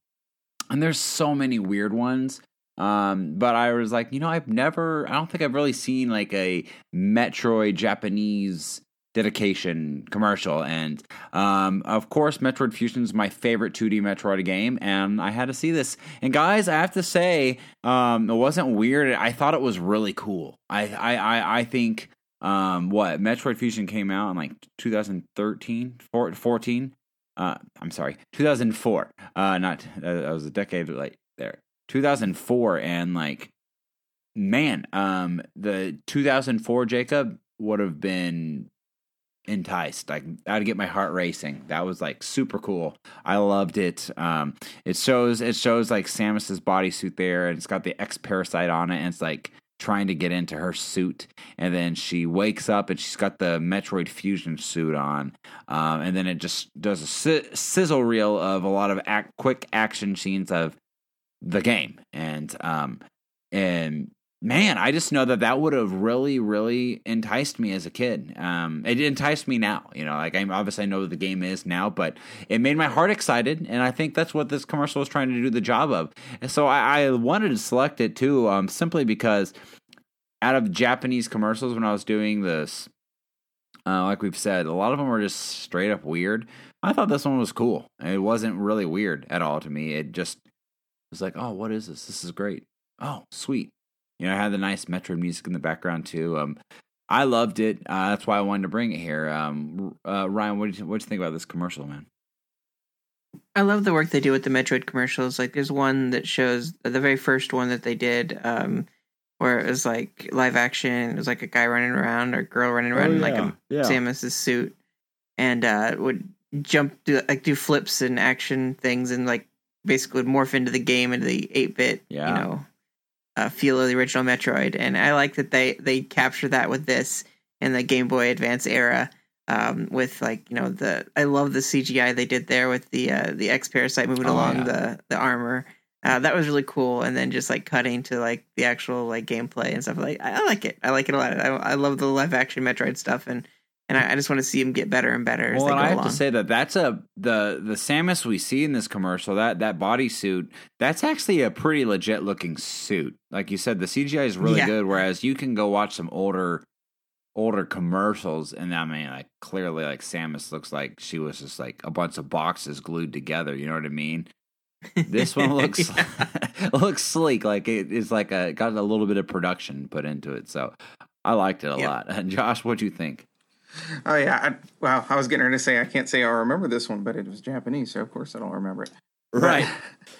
And there's so many weird ones. Um but I was like, you know, I've never I don't think I've really seen like a Metroid Japanese dedication commercial and um, of course metroid fusion is my favorite 2d metroid game and i had to see this. And guys i have to say um, it wasn't weird. I thought it was really cool. I i i, I think um, what metroid fusion came out in like 2013 four- 14 uh, i'm sorry 2004 uh, not that was a decade late there. 2004 and like man um the 2004 jacob would have been enticed. Like i'd get my heart racing. That was like super cool. I loved it. Um it shows it shows like samus's bodysuit there and it's got the x parasite on it and it's like trying to get into her suit. And then she wakes up and she's got the metroid fusion suit on. Um and then it just does a si- sizzle reel of a lot of act- quick action scenes of the game. And um and man i just know that that would have really really enticed me as a kid. Um it enticed me now you know like i obviously I know what the game is now but it made my heart excited and i think that's what this commercial was trying to do the job of. And so i, I wanted to select it too um simply because out of japanese commercials when i was doing this uh, like we've said a lot of them were just straight up weird. I thought this one was cool. It wasn't really weird at all to me. It just was like oh what is this? This is great. Oh sweet you know, I had the nice Metroid music in the background too. Um, I loved it. Uh, that's why I wanted to bring it here. Um, uh, Ryan, what do you what you think about this commercial, man? I love the work they do with the Metroid commercials. Like, there's one that shows the very first one that they did, um, where it was like live action. It was like a guy running around or girl running around in like a Oh, yeah. Samus's suit, and uh, would jump, do like do flips and action things, and like basically would morph into the game into the eight bit, Yeah. you know, uh, feel of the original Metroid. And I like that they they capture that with this in the Game Boy Advance era. Um, with like you know the I love the CGI they did there with the uh, the X parasite moving Oh, along yeah. the the armor. Uh, that was really cool, and then just like cutting to like the actual like gameplay and stuff. Like I, I like it. I like it a lot. I, I love the live action Metroid stuff, and and I, I just want to see him get better and better as Well, they and go I have along. to say that that's a the the Samus we see in this commercial that that bodysuit that's actually a pretty legit looking suit. Like you said, the CGI is really Yeah. good. Whereas you can go watch some older older commercials, and I mean, like clearly, like Samus looks like she was just like a bunch of boxes glued together. You know what I mean? This one looks looks sleek. Like it is like a got a little bit of production put into it. So I liked it a Yeah. lot. And Josh, what do you think? Oh yeah, I, wow. I was getting ready to say I can't say I remember this one, but it was Japanese, so of course I don't remember it. Right.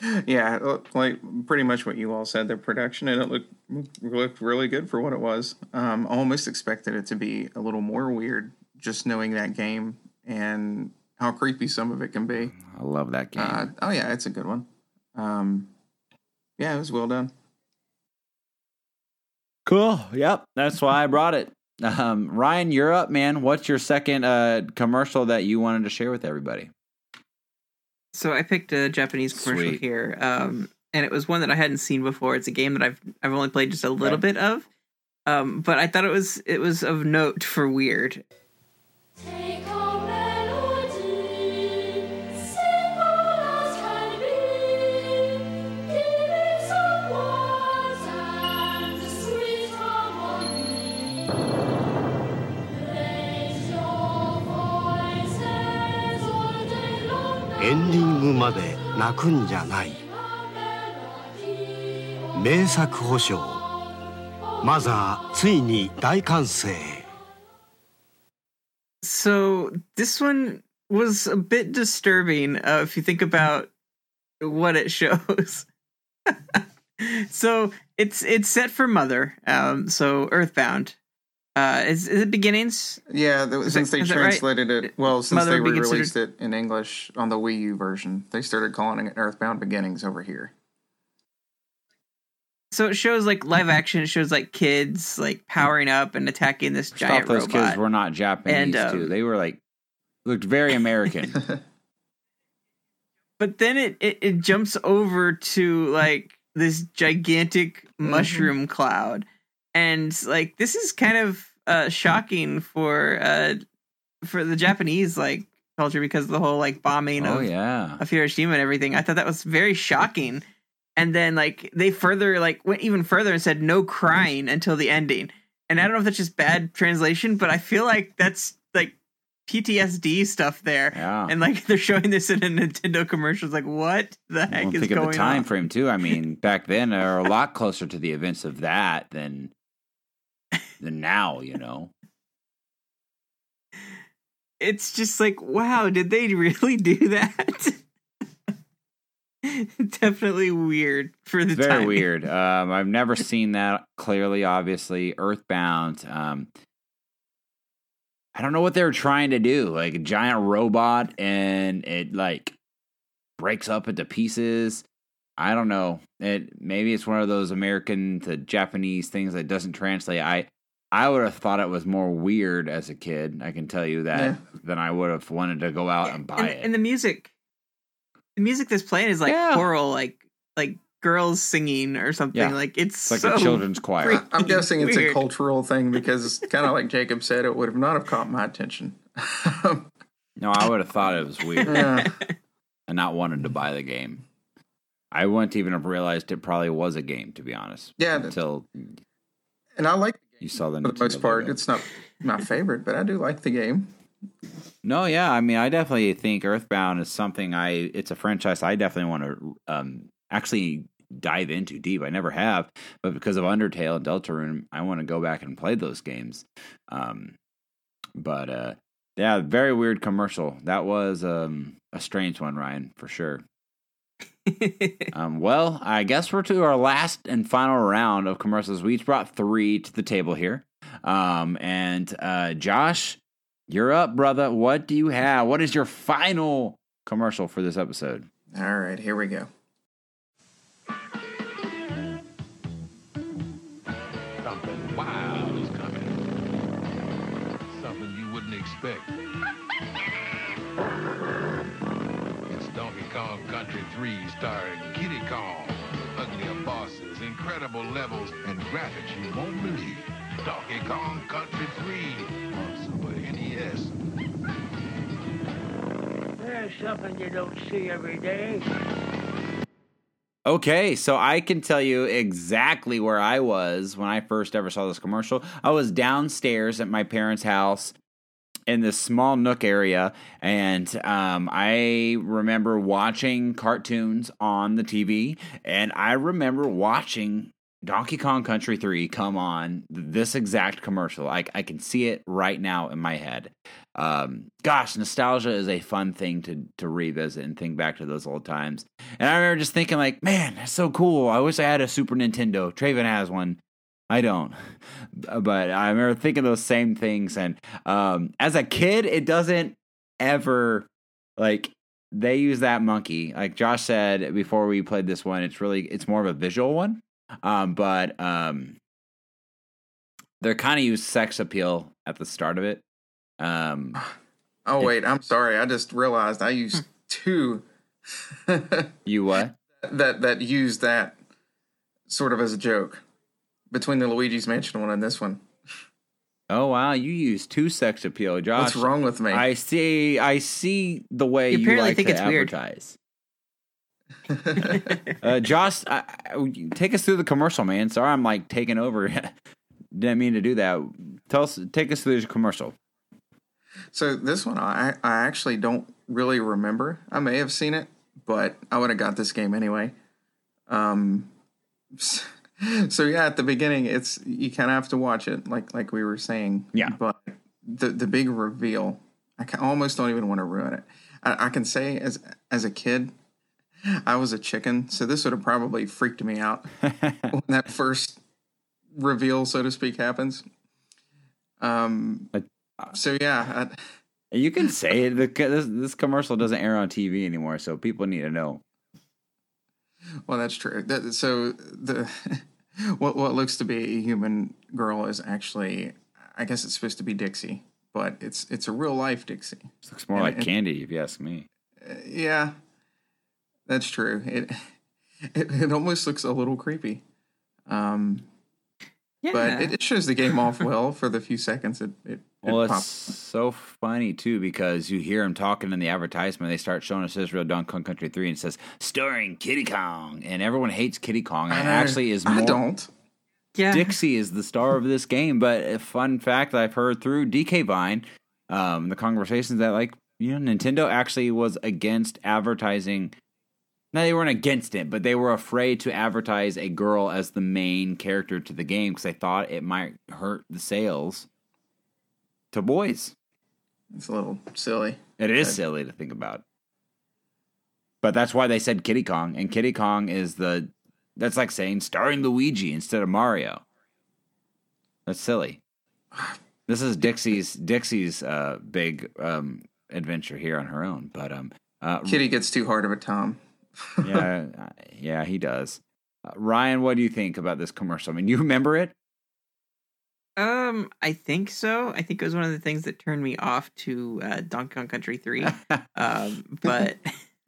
yeah, it looked like pretty much what you all said. The production and it looked looked really good for what it was. Um, I almost expected it to be a little more weird, just knowing that game and how creepy some of it can be. I love that game. Uh, oh yeah, it's a good one. Um, yeah, it was well done. Cool. Yep. That's why I brought it. Um, Ryan, you're up, man. What's your second uh, commercial that you wanted to share with everybody? So I picked a Japanese commercial Sweet. here, um, and it was one that I hadn't seen before. It's a game that I've I've only played just a little Okay. bit of, um, but I thought it was it was of note for weird. Thank エンディングまで泣くんじゃない名作保証マザーついに大完成 So this one was a bit disturbing uh, if you think about what it shows. so it's it's set for Mother, um, so Earthbound. uh, is, is it beginnings? Yeah, that, Is since that- they is that right? translated it, well, since Mother they re-released considered- it in English on the Wii U version, they started calling it Earthbound Beginnings over here. So it shows like live action. It shows like kids like powering up and attacking this Stop giant those robot. kids were not Japanese And, um, too. They were like looked very American. but then it, it it jumps over to like this gigantic mushroom cloud and like this is kind of uh shocking for uh for the japanese like culture because of the whole like bombing oh of, yeah. of hiroshima and everything i thought that was very shocking and then like they further like went even further and said no crying until the ending and i don't know if that's just bad translation but i feel like that's like ptsd stuff there Yeah. and like they're showing this in a Nintendo commercial. It's like, what the heck Well, is think going of the time on? frame too. I mean, back then are a lot closer to the events of that than than now. You know. It's just like, wow, did they really do that? Definitely weird for the very timing. weird. Um, I've never seen that clearly. Obviously, Earthbound. Um, I don't know what they were trying to do. Like a giant robot, and it like breaks up into pieces. I don't know. It maybe it's one of those American to Japanese things that doesn't translate. I I would have thought it was more weird as a kid. I can tell you that Yeah. than I would have wanted to go out and buy And, it. and the music, the music that's playing is like Yeah. choral, like like girls singing or something. Yeah. Like it's It's like so a children's choir. I'm guessing it's a cultural thing because, kind of like Jacob said, it would have not have caught my attention. No, I would have thought it was weird. yeah. and not wanted to buy the game. I wouldn't even have realized it probably was a game, to be honest. Yeah, until And I like you saw the. for the most part. logo. It's not my favorite, but I do like the game. No, yeah, I mean, I definitely think Earthbound is something I. It's a franchise I definitely want to um actually dive into deep. I never have, but because of Undertale and Deltarune, I want to go back and play those games. Um, but uh, yeah, very weird commercial. That was um a strange one, Ryan, for sure. Um, well, I guess we're to our last and final round of commercials. We each brought three to the table here. Um, and uh, Josh, you're up, brother. What do you have? What is your final commercial for this episode? All right, here we go. Something wild is coming. Something you wouldn't expect. Kong Country 3 starring Kiddy Kong. Uglier bosses, incredible levels, and graphics you won't believe. Donkey Kong Country 3 on Super NES. There's something you don't see every day. Okay, so I can tell you exactly where I was when I first ever saw this commercial. I was downstairs at my parents' house in this small nook area, and um, I remember watching cartoons on the TV, and I remember watching Donkey Kong Country 3 come on this exact commercial. I I can see it right now in my head. Um gosh, nostalgia is a fun thing to to revisit and think back to those old times. And I remember just thinking like, man, that's so cool. I wish I had a Super Nintendo. Traven has one. I don't. But I remember thinking those same things and um as a kid it doesn't ever like they use that monkey like josh said before we played this one it's really it's more of a visual one um but um they're kind of use sex appeal at the start of it um Oh wait, I'm sorry. I just realized I used two you what that that used that sort of as a joke between the Luigi's Mansion one and this one. oh wow you use two sex appeal josh What's wrong with me? i see i see the way You you, like think to it's weird. advertise uh, Josh, I, I, take us through the commercial, man. Sorry, I'm like taking over. Didn't mean to do that. Tell us, take us through the commercial. So this one I I actually don't really remember. I may have seen it, but I would have got this game anyway. Um so yeah, at the beginning it's you kind of have to watch it like like we were saying. Yeah. But the the big reveal, I can, almost don't even want to ruin it. I, I can say as as a kid I was a chicken, so this would have probably freaked me out when that first reveal, so to speak, happens. Um. So yeah, I, You can say it. The, this, this commercial doesn't air on TV anymore, so people need to know. Well, that's true. That, so the what what looks to be a human girl is actually, I guess it's supposed to be Dixie, but it's it's a real life Dixie. It looks more And like it- candy, if you ask me. Yeah, that's true. It it, it almost looks a little creepy. Um, Yeah. but it, it shows the game off well for the few seconds it it, it Well, it's so funny too because you hear him talking in the advertisement. They start showing us Israel Donkey Kong Country Three and says starring Kiddy Kong, and everyone hates Kiddy Kong. And it I- actually is more. I don't. yeah. Dixie is the star of this game. But a fun fact I've heard through DK Vine, um, the conversations that like you know Nintendo actually was against advertising. No, they weren't against it, but they were afraid to advertise a girl as the main character to the game because they thought it might hurt the sales to boys. It's a little silly. It is silly to think about. But that's why they said Kiddy Kong, and Kiddy Kong is the that's like saying starring Luigi instead of Mario. That's silly. This is Dixie's Dixie's uh, big um, adventure here on her own, but um, uh, Kitty gets too hard of a Tom. yeah, uh, yeah, he does. Uh, Ryan, what do you think about this commercial? I mean, you remember it? Um, I think so. I think it was one of the things that turned me off to uh, Donkey Kong Country Three. um, but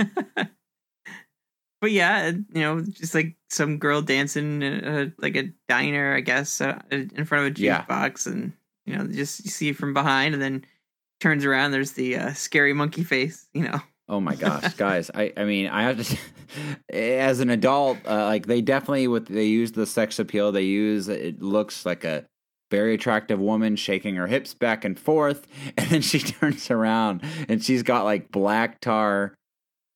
but yeah, you know, just like some girl dancing in a, like a diner, I guess, uh, in front of a juice Yeah. box, and you know, just you see from behind, and then turns around. There's the uh, scary monkey face. You know. Oh my gosh, guys! I I mean, I have to. As an adult, uh, like they definitely with they use the sex appeal. They use it looks like a very attractive woman shaking her hips back and forth, and then she turns around and she's got like black tar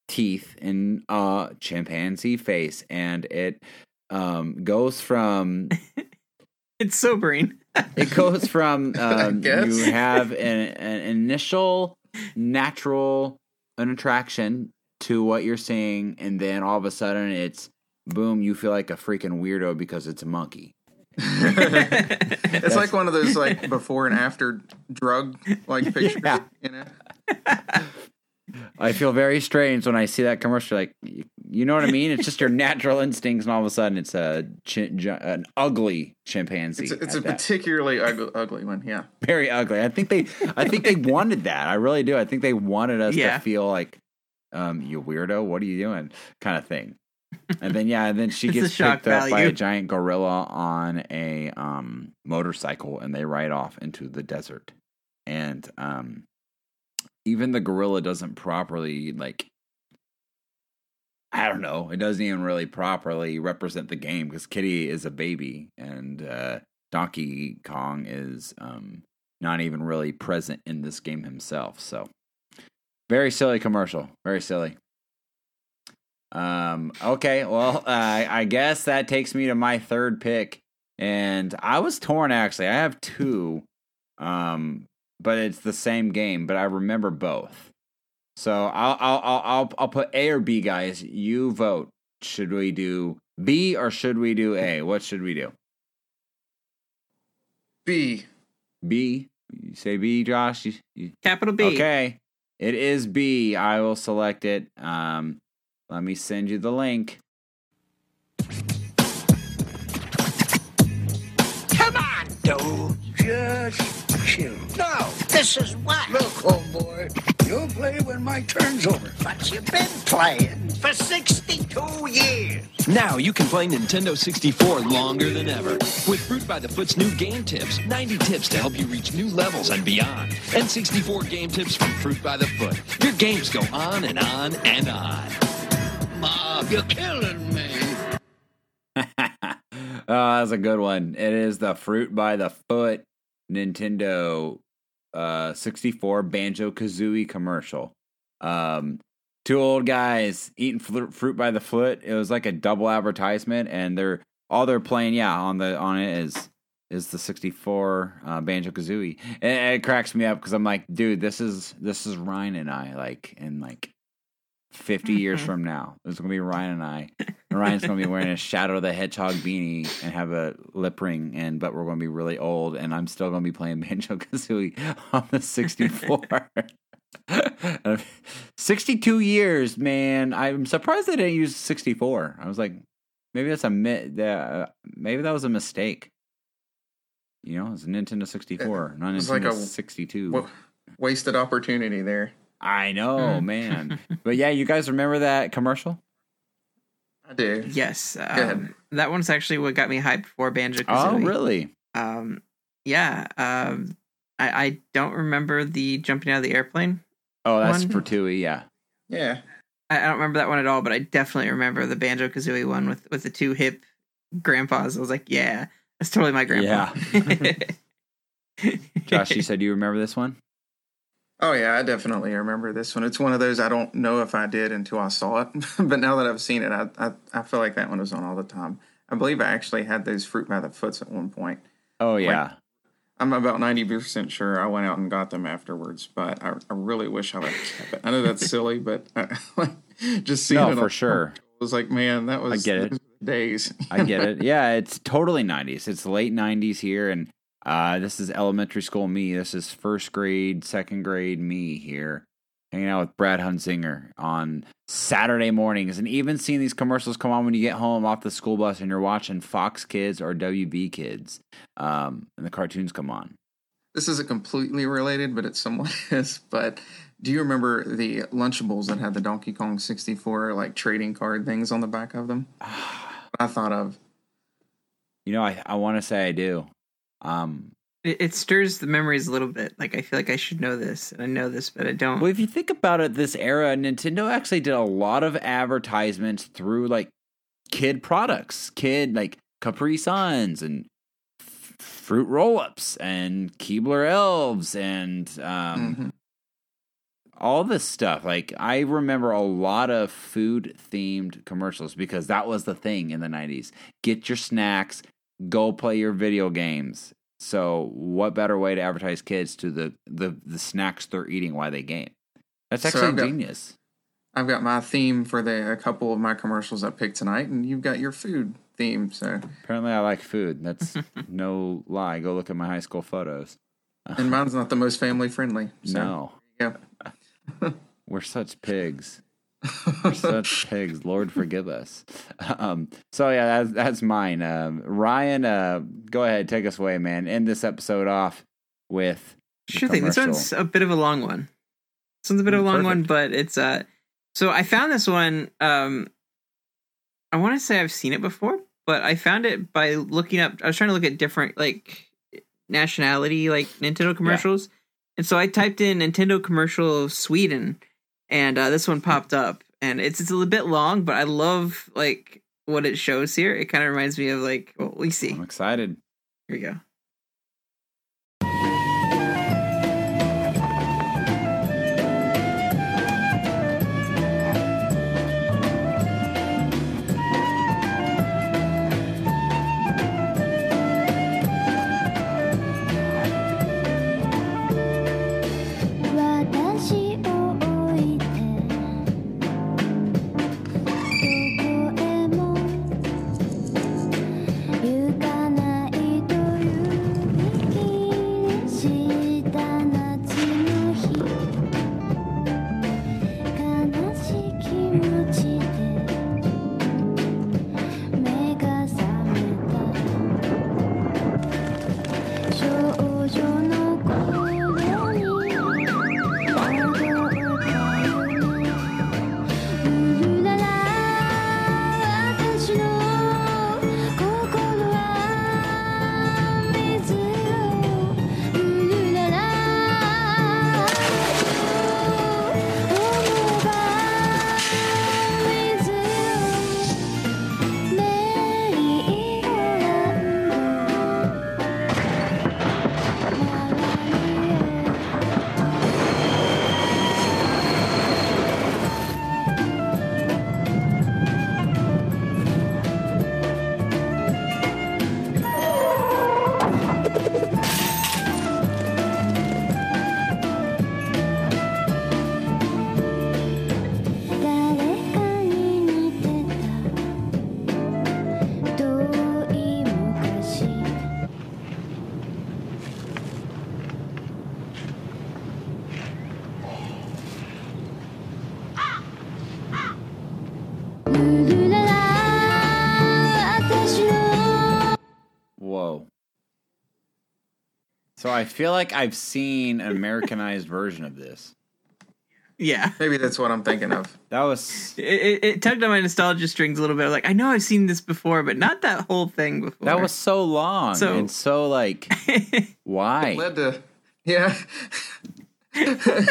teeth and a chimpanzee face, and it um goes from It's sobering. it goes from um, you have an, an initial natural an attraction to what you're seeing, and then all of a sudden it's boom, you feel like a freaking weirdo because it's a monkey. It's like one of those like before and after drug like pictures. Yeah. You know? I feel very strange when I see that commercial. Like, you know what I mean? It's just your natural instincts, and all of a sudden it's a chi- an ugly chimpanzee. It's a, it's a particularly ugly, ugly one. Yeah. very ugly. I think they I think they wanted that. I really do. I think they wanted us Yeah. to feel like um you weirdo, what are you doing? kind of thing. And then yeah, and then she gets picked up by a giant gorilla on a um motorcycle and they ride off into the desert. And um even the gorilla doesn't properly like I don't know. It doesn't even really properly represent the game because Kiddy is a baby and uh, Donkey Kong is um, not even really present in this game himself. So, very silly commercial. Very silly. Um, okay, well, uh, I guess that takes me to my third pick, and I was torn actually. I have two, um, but it's the same game, but I remember both. So I'll I'll I'll I'll, I'll put A or B, guys. You vote. Should we do B or should we do A? What should we do? B. B. You say B, Josh. You, you, Capital B. Okay. It is B. I will select it. Um, let me send you the link. Come on, dude. Just chill. No, this is what? Look, homeboy, you'll play when my turn's over. But you've been playing for 62 years. Now you can play Nintendo 64 longer than ever. With Fruit by the Foot's new game tips, 90 tips to help you reach new levels and beyond. And 64 game tips from Fruit by the Foot. Your games go on and on and on. Mom, you're killing me. oh, that's a good one. It is the Fruit by the Foot Nintendo uh, 64 Banjo Kazooie commercial. Um, two old guys eating fl- fruit by the foot. It was like a double advertisement, and they're all they're playing. Yeah, on the on it is is the 64 uh, Banjo Kazooie. And it cracks me up because I'm like, dude, this is this is Ryan and I like in like 50 years from now. It's gonna be Ryan and I. And Ryan's gonna be wearing a Shadow the Hedgehog beanie and have a lip ring, and but we're gonna be really old, and I'm still gonna be playing Banjo Kazooie on the 64. 62 years, man. I'm surprised they didn't use 64. I was like, maybe that's a mi- uh, maybe that was a mistake. You know, it's a Nintendo 64, not was Nintendo like a 62. wa- wasted opportunity there. I know, man. but yeah, you guys remember that commercial? I do. Yes. ahead. Um, that one's actually what got me hyped for Banjo Kazooie. Oh, really? Um, yeah. Um, I, I don't remember the jumping out of the airplane. Oh, that's One? for Tui, yeah. Yeah. I, I don't remember that one at all, but I definitely remember the Banjo Kazooie one with, with the two hip grandpas. I was like, yeah, that's totally my grandpa. Yeah. Josh, you said you remember this one? Oh yeah, I definitely remember this one. It's one of those I don't know if I did until I saw it, but now that I've seen it, I, I I feel like that one was on all the time. I believe I actually had those fruit by the foots at one point. Oh, yeah. I'm about ninety percent sure I went out and got them afterwards, but I, I really wish I would have kept it. I know that's silly, but uh, I, just seeing No, it for sure. was like, man, that was I get it. those were the days. I get it. Yeah, it's totally 90s. It's late 90s here. And uh, this is elementary school me. This is first grade, second grade me here, hanging out with Brad Hunzinger on Saturday mornings. And even seeing these commercials come on when you get home off the school bus and you're watching Fox Kids or WB Kids um, and the cartoons come on. This isn't completely related, but it somewhat is. But do you remember the Lunchables that had the Donkey Kong 64 like trading card things on the back of them? I thought of. You know, I, I want to say I do. Um, It, it stirs the memories a little bit. Like I feel like I should know this, and I know this, but I don't. Well, if you think about it, this era, Nintendo actually did a lot of advertisements through like kid products, kid like Capri Suns and f- Fruit Roll Ups and Keebler Elves and um, all this stuff. Like I remember a lot of food themed commercials because that was the thing in the nineties. Get your snacks, go play your video games. So what better way to advertise kids to the the, the snacks they're eating while they game? That's So actually I've got- genius. I've got my theme for the a couple of my commercials I picked tonight, and you've got your food theme. So, Apparently, I like food. That's no lie. Go look at my high school photos. and mine's not the most family friendly. So, no, Yeah. we're such pigs. We're such pigs. Lord forgive us. Um, so yeah, that's, that's mine. Um, Ryan, uh, go ahead, take us away, man. End this episode off with Sure thing. This one's a bit of a long one. This one's a bit of a Mm, long one, but it's uh. So I found this one. Um, I want to say I've seen it before, but I found it by looking up. I was trying to look at different like nationality like Nintendo commercials, and so I typed in Nintendo commercial of Sweden, and uh, this one popped up. And it's it's a little bit long, but I love like what it shows here. It kind of reminds me of like what we see. I'm excited. Here we go. So I feel like I've seen an Americanized version of this. Yeah, maybe that's what I'm thinking of. That was It, it, it tugged on my nostalgia strings a little bit. Like I know I've seen this before, but not that whole thing before. that was so long So- and so like why? It Led to yeah. I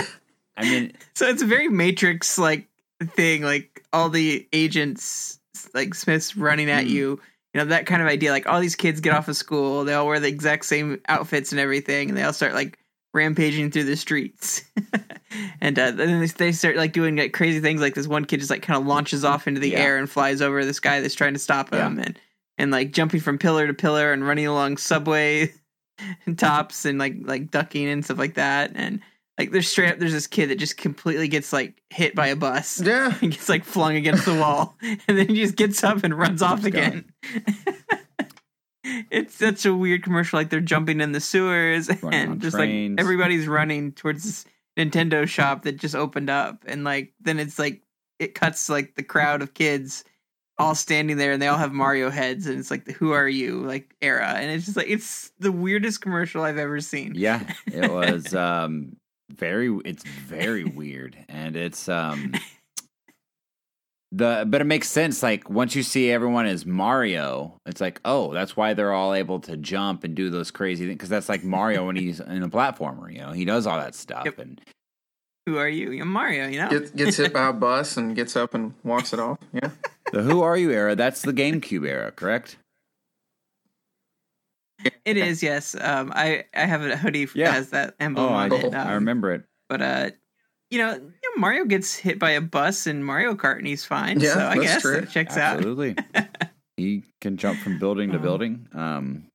mean, so it's a very Matrix like thing. Like all the agents, like Smith's running at Hmm. you. You know that kind of idea. Like all these kids get off of school, they all wear the exact same outfits and everything, and they all start like rampaging through the streets. and uh, then they- they start like doing like crazy things. Like this one kid just like kind of launches off into the Yeah. air and flies over this guy that's trying to stop him, and and like jumping from pillar to pillar and running along subway tops and like like ducking and stuff like that. And like there's straight up there's this kid that just completely gets like hit by a bus. Yeah. and gets like flung against the wall. And then he just gets up and runs off again. it's such a weird commercial, like they're jumping in the sewers Running and just trains. like everybody's running towards this Nintendo shop that just opened up and like then it's like it cuts like the crowd of kids all standing there and they all have Mario heads and it's like the who are you like era and it's just like it's the weirdest commercial I've ever seen. Yeah, it was um very it's very weird and it's um the but it makes sense like once you see everyone as Mario, it's like, "Oh, that's why they're all able to jump and do those crazy things because that's like Mario when he's in a platformer, you know. He does all that stuff and Who are you? You're Mario, you know? Gets, gets hit by a bus and gets up and walks it off. Yeah. the Who Are You era, that's the GameCube era, correct? It is, yes. Um, I I have a hoodie that Yeah. has that emblem Oh, I, on it. Um, I remember it. But uh, you know, you know, Mario gets hit by a bus in Mario Kart and he's fine. Yeah, so I guess true. it checks out. Absolutely. he can jump from building to Oh. building. Um,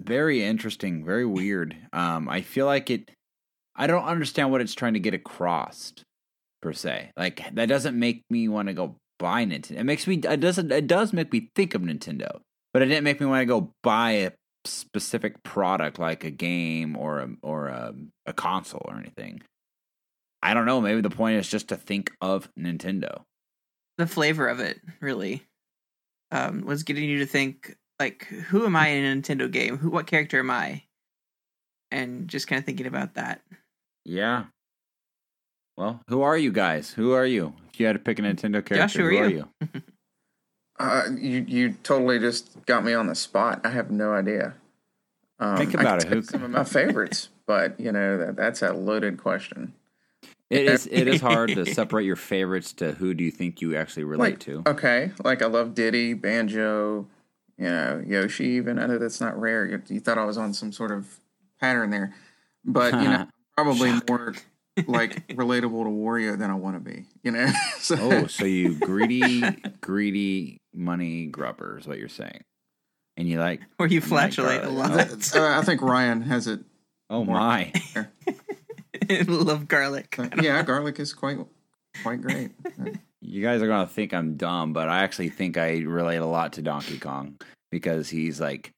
very interesting, very weird. Um, I feel like it. I don't understand what it's trying to get across, per se. Like that doesn't make me want to go buy Nintendo. It makes me. It doesn't. It does make me think of Nintendo, but it didn't make me want to go buy a specific product like a game or a or a, a console or anything. I don't know. Maybe the point is just to think of Nintendo. The flavor of it really um, was getting you to think like, who am I in a Nintendo game? Who, what character am I? And just kind of thinking about that. Yeah. Well, who are you guys? Who are you? If you had to pick a Nintendo character, Josh, who are you? Uh, you you totally just got me on the spot. I have no idea. Um, Think about it. Who- some of my favorites, but you know that that's a loaded question. It is. It is hard to separate your favorites to who do you think you actually relate Like, to. Okay, like I love Diddy, Banjo, you know Yoshi. Even I know that's not rare. You, you thought I was on some sort of pattern there, but you know probably more like relatable to Wario than I want to be. You know. so, oh, so you greedy, greedy money grubber is what you're saying, and you like Or you flatulate a garlic. lot. uh, I think Ryan has it. Oh my! Love garlic. Yeah, garlic is quite quite great. You guys are gonna think I'm dumb, but I actually think I relate a lot to Donkey Kong because he's like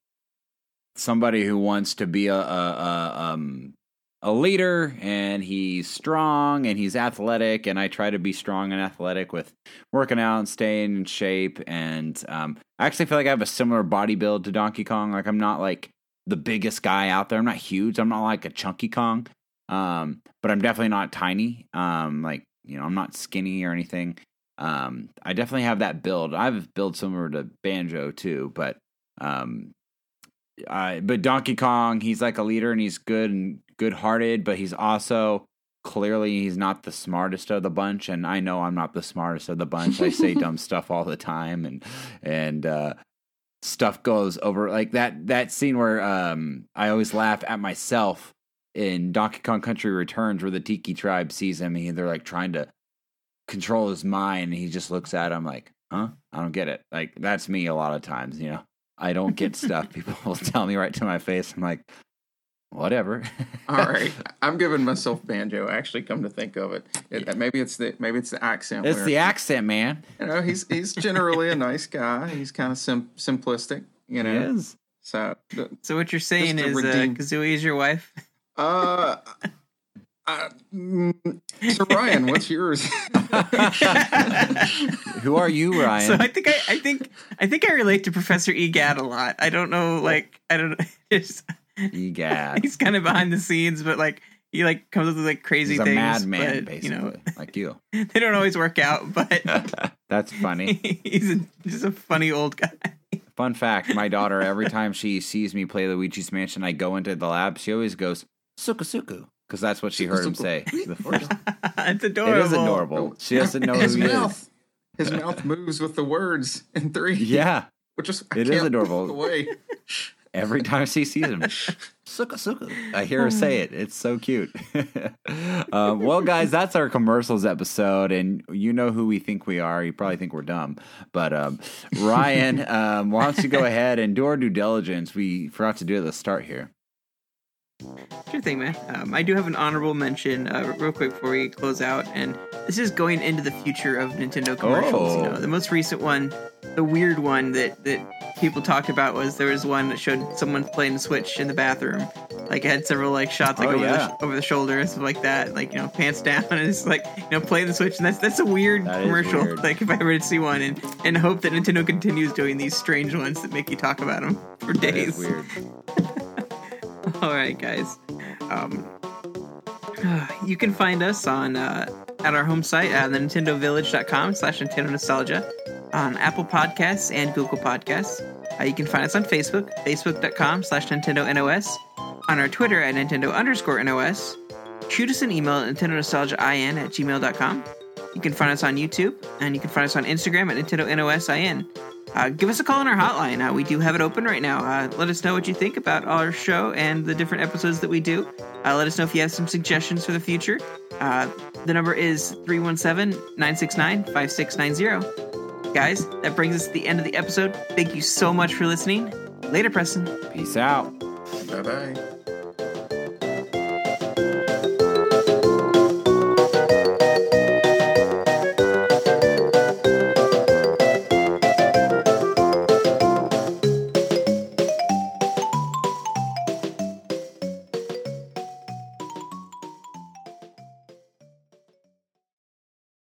somebody who wants to be a, a, a um a leader and he's strong and he's athletic and I try to be strong and athletic with working out and staying in shape and um I actually feel like I have a similar body build to Donkey Kong like I'm not like the biggest guy out there I'm not huge I'm not like a Chunky Kong um but I'm definitely not tiny um like you know I'm not skinny or anything um I definitely have that build I have build similar to Banjo too but um uh, but Donkey Kong, he's like a leader and he's good and good hearted, but he's also clearly he's not the smartest of the bunch. And I know I'm not the smartest of the bunch. I say dumb stuff all the time and and uh stuff goes over like that that scene where um I always laugh at myself in Donkey Kong Country Returns where the Tiki tribe sees him and they're like trying to control his mind and he just looks at him like, huh? I don't get it. Like that's me a lot of times, you know. I don't get stuff. People will tell me right to my face. I'm like, whatever. All right, I'm giving myself Banjo. Actually, come to think of it, it maybe it's the maybe it's the accent. It's where- the accent, man. You know, he's he's generally a nice guy. He's kind of sim- simplistic. You know, He is. so So what you're saying Just to is uh, Kazooie is your wife? uh, Uh, mm, so Ryan, what's yours? Who are you, Ryan? So I think I, I think I think I relate to Professor Egad a lot. I don't know, like I don't just Egad. he's kind of behind the scenes, but like he like comes up with like crazy He's a things. madman, but, you know, basically, like you. they don't always work out, but That's funny. he's a, just a funny old guy. Fun fact: My daughter, every time she sees me play Luigi's Mansion, I go into the lab. She always goes "suku suku" because that's what she heard him say. The oh, first. it's adorable. is adorable. She doesn't know his who he is. mouth. His mouth moves with the words in three. Yeah, which is I it is adorable. look away. Every time she sees him, suka suka. I hear her say it. It's so cute. um, well, guys, that's our commercials episode, and you know who we think we are. You probably think we're dumb, but um, Ryan, um, why don't you go ahead and do our due diligence? We forgot to do it at the start here. Sure thing, man. Um, I do have an honorable mention, uh, real quick before we close out, and this is going into the future of Nintendo commercials. You Oh. know, the most recent one, the weird one that that people talked about was there was one that showed someone playing the Switch in the bathroom. Like it had several like shots like Oh, over yeah. the over the shoulder and stuff like that. Like you know, pants down and it's like you know playing the Switch, and that's that's a weird That commercial. weird. Like if I were to see one, and and hope that Nintendo continues doing these strange ones that make you talk about them for That days. weird. All right, guys. Um, you can find us on uh, at our home site at nintendovillage.com slash Nintendo Nostalgia on Apple Podcasts and Google Podcasts. Uh, you can find us on Facebook, facebook.com slash Nintendo NOS, on our Twitter at Nintendo underscore NOS. Shoot us an email at Nintendo Nostalgia IN at gmail.com. You can find us on YouTube, and you can find us on Instagram at Nintendo NOSIN. Uh, give us a call on our hotline. Uh, we do have it open right now. Uh, let us know what you think about our show and the different episodes that we do. Uh, let us know if you have some suggestions for the future. Uh, the number is 317 969 5690. Guys, that brings us to the end of the episode. Thank you so much for listening. Later, Preston. Peace out. Bye bye.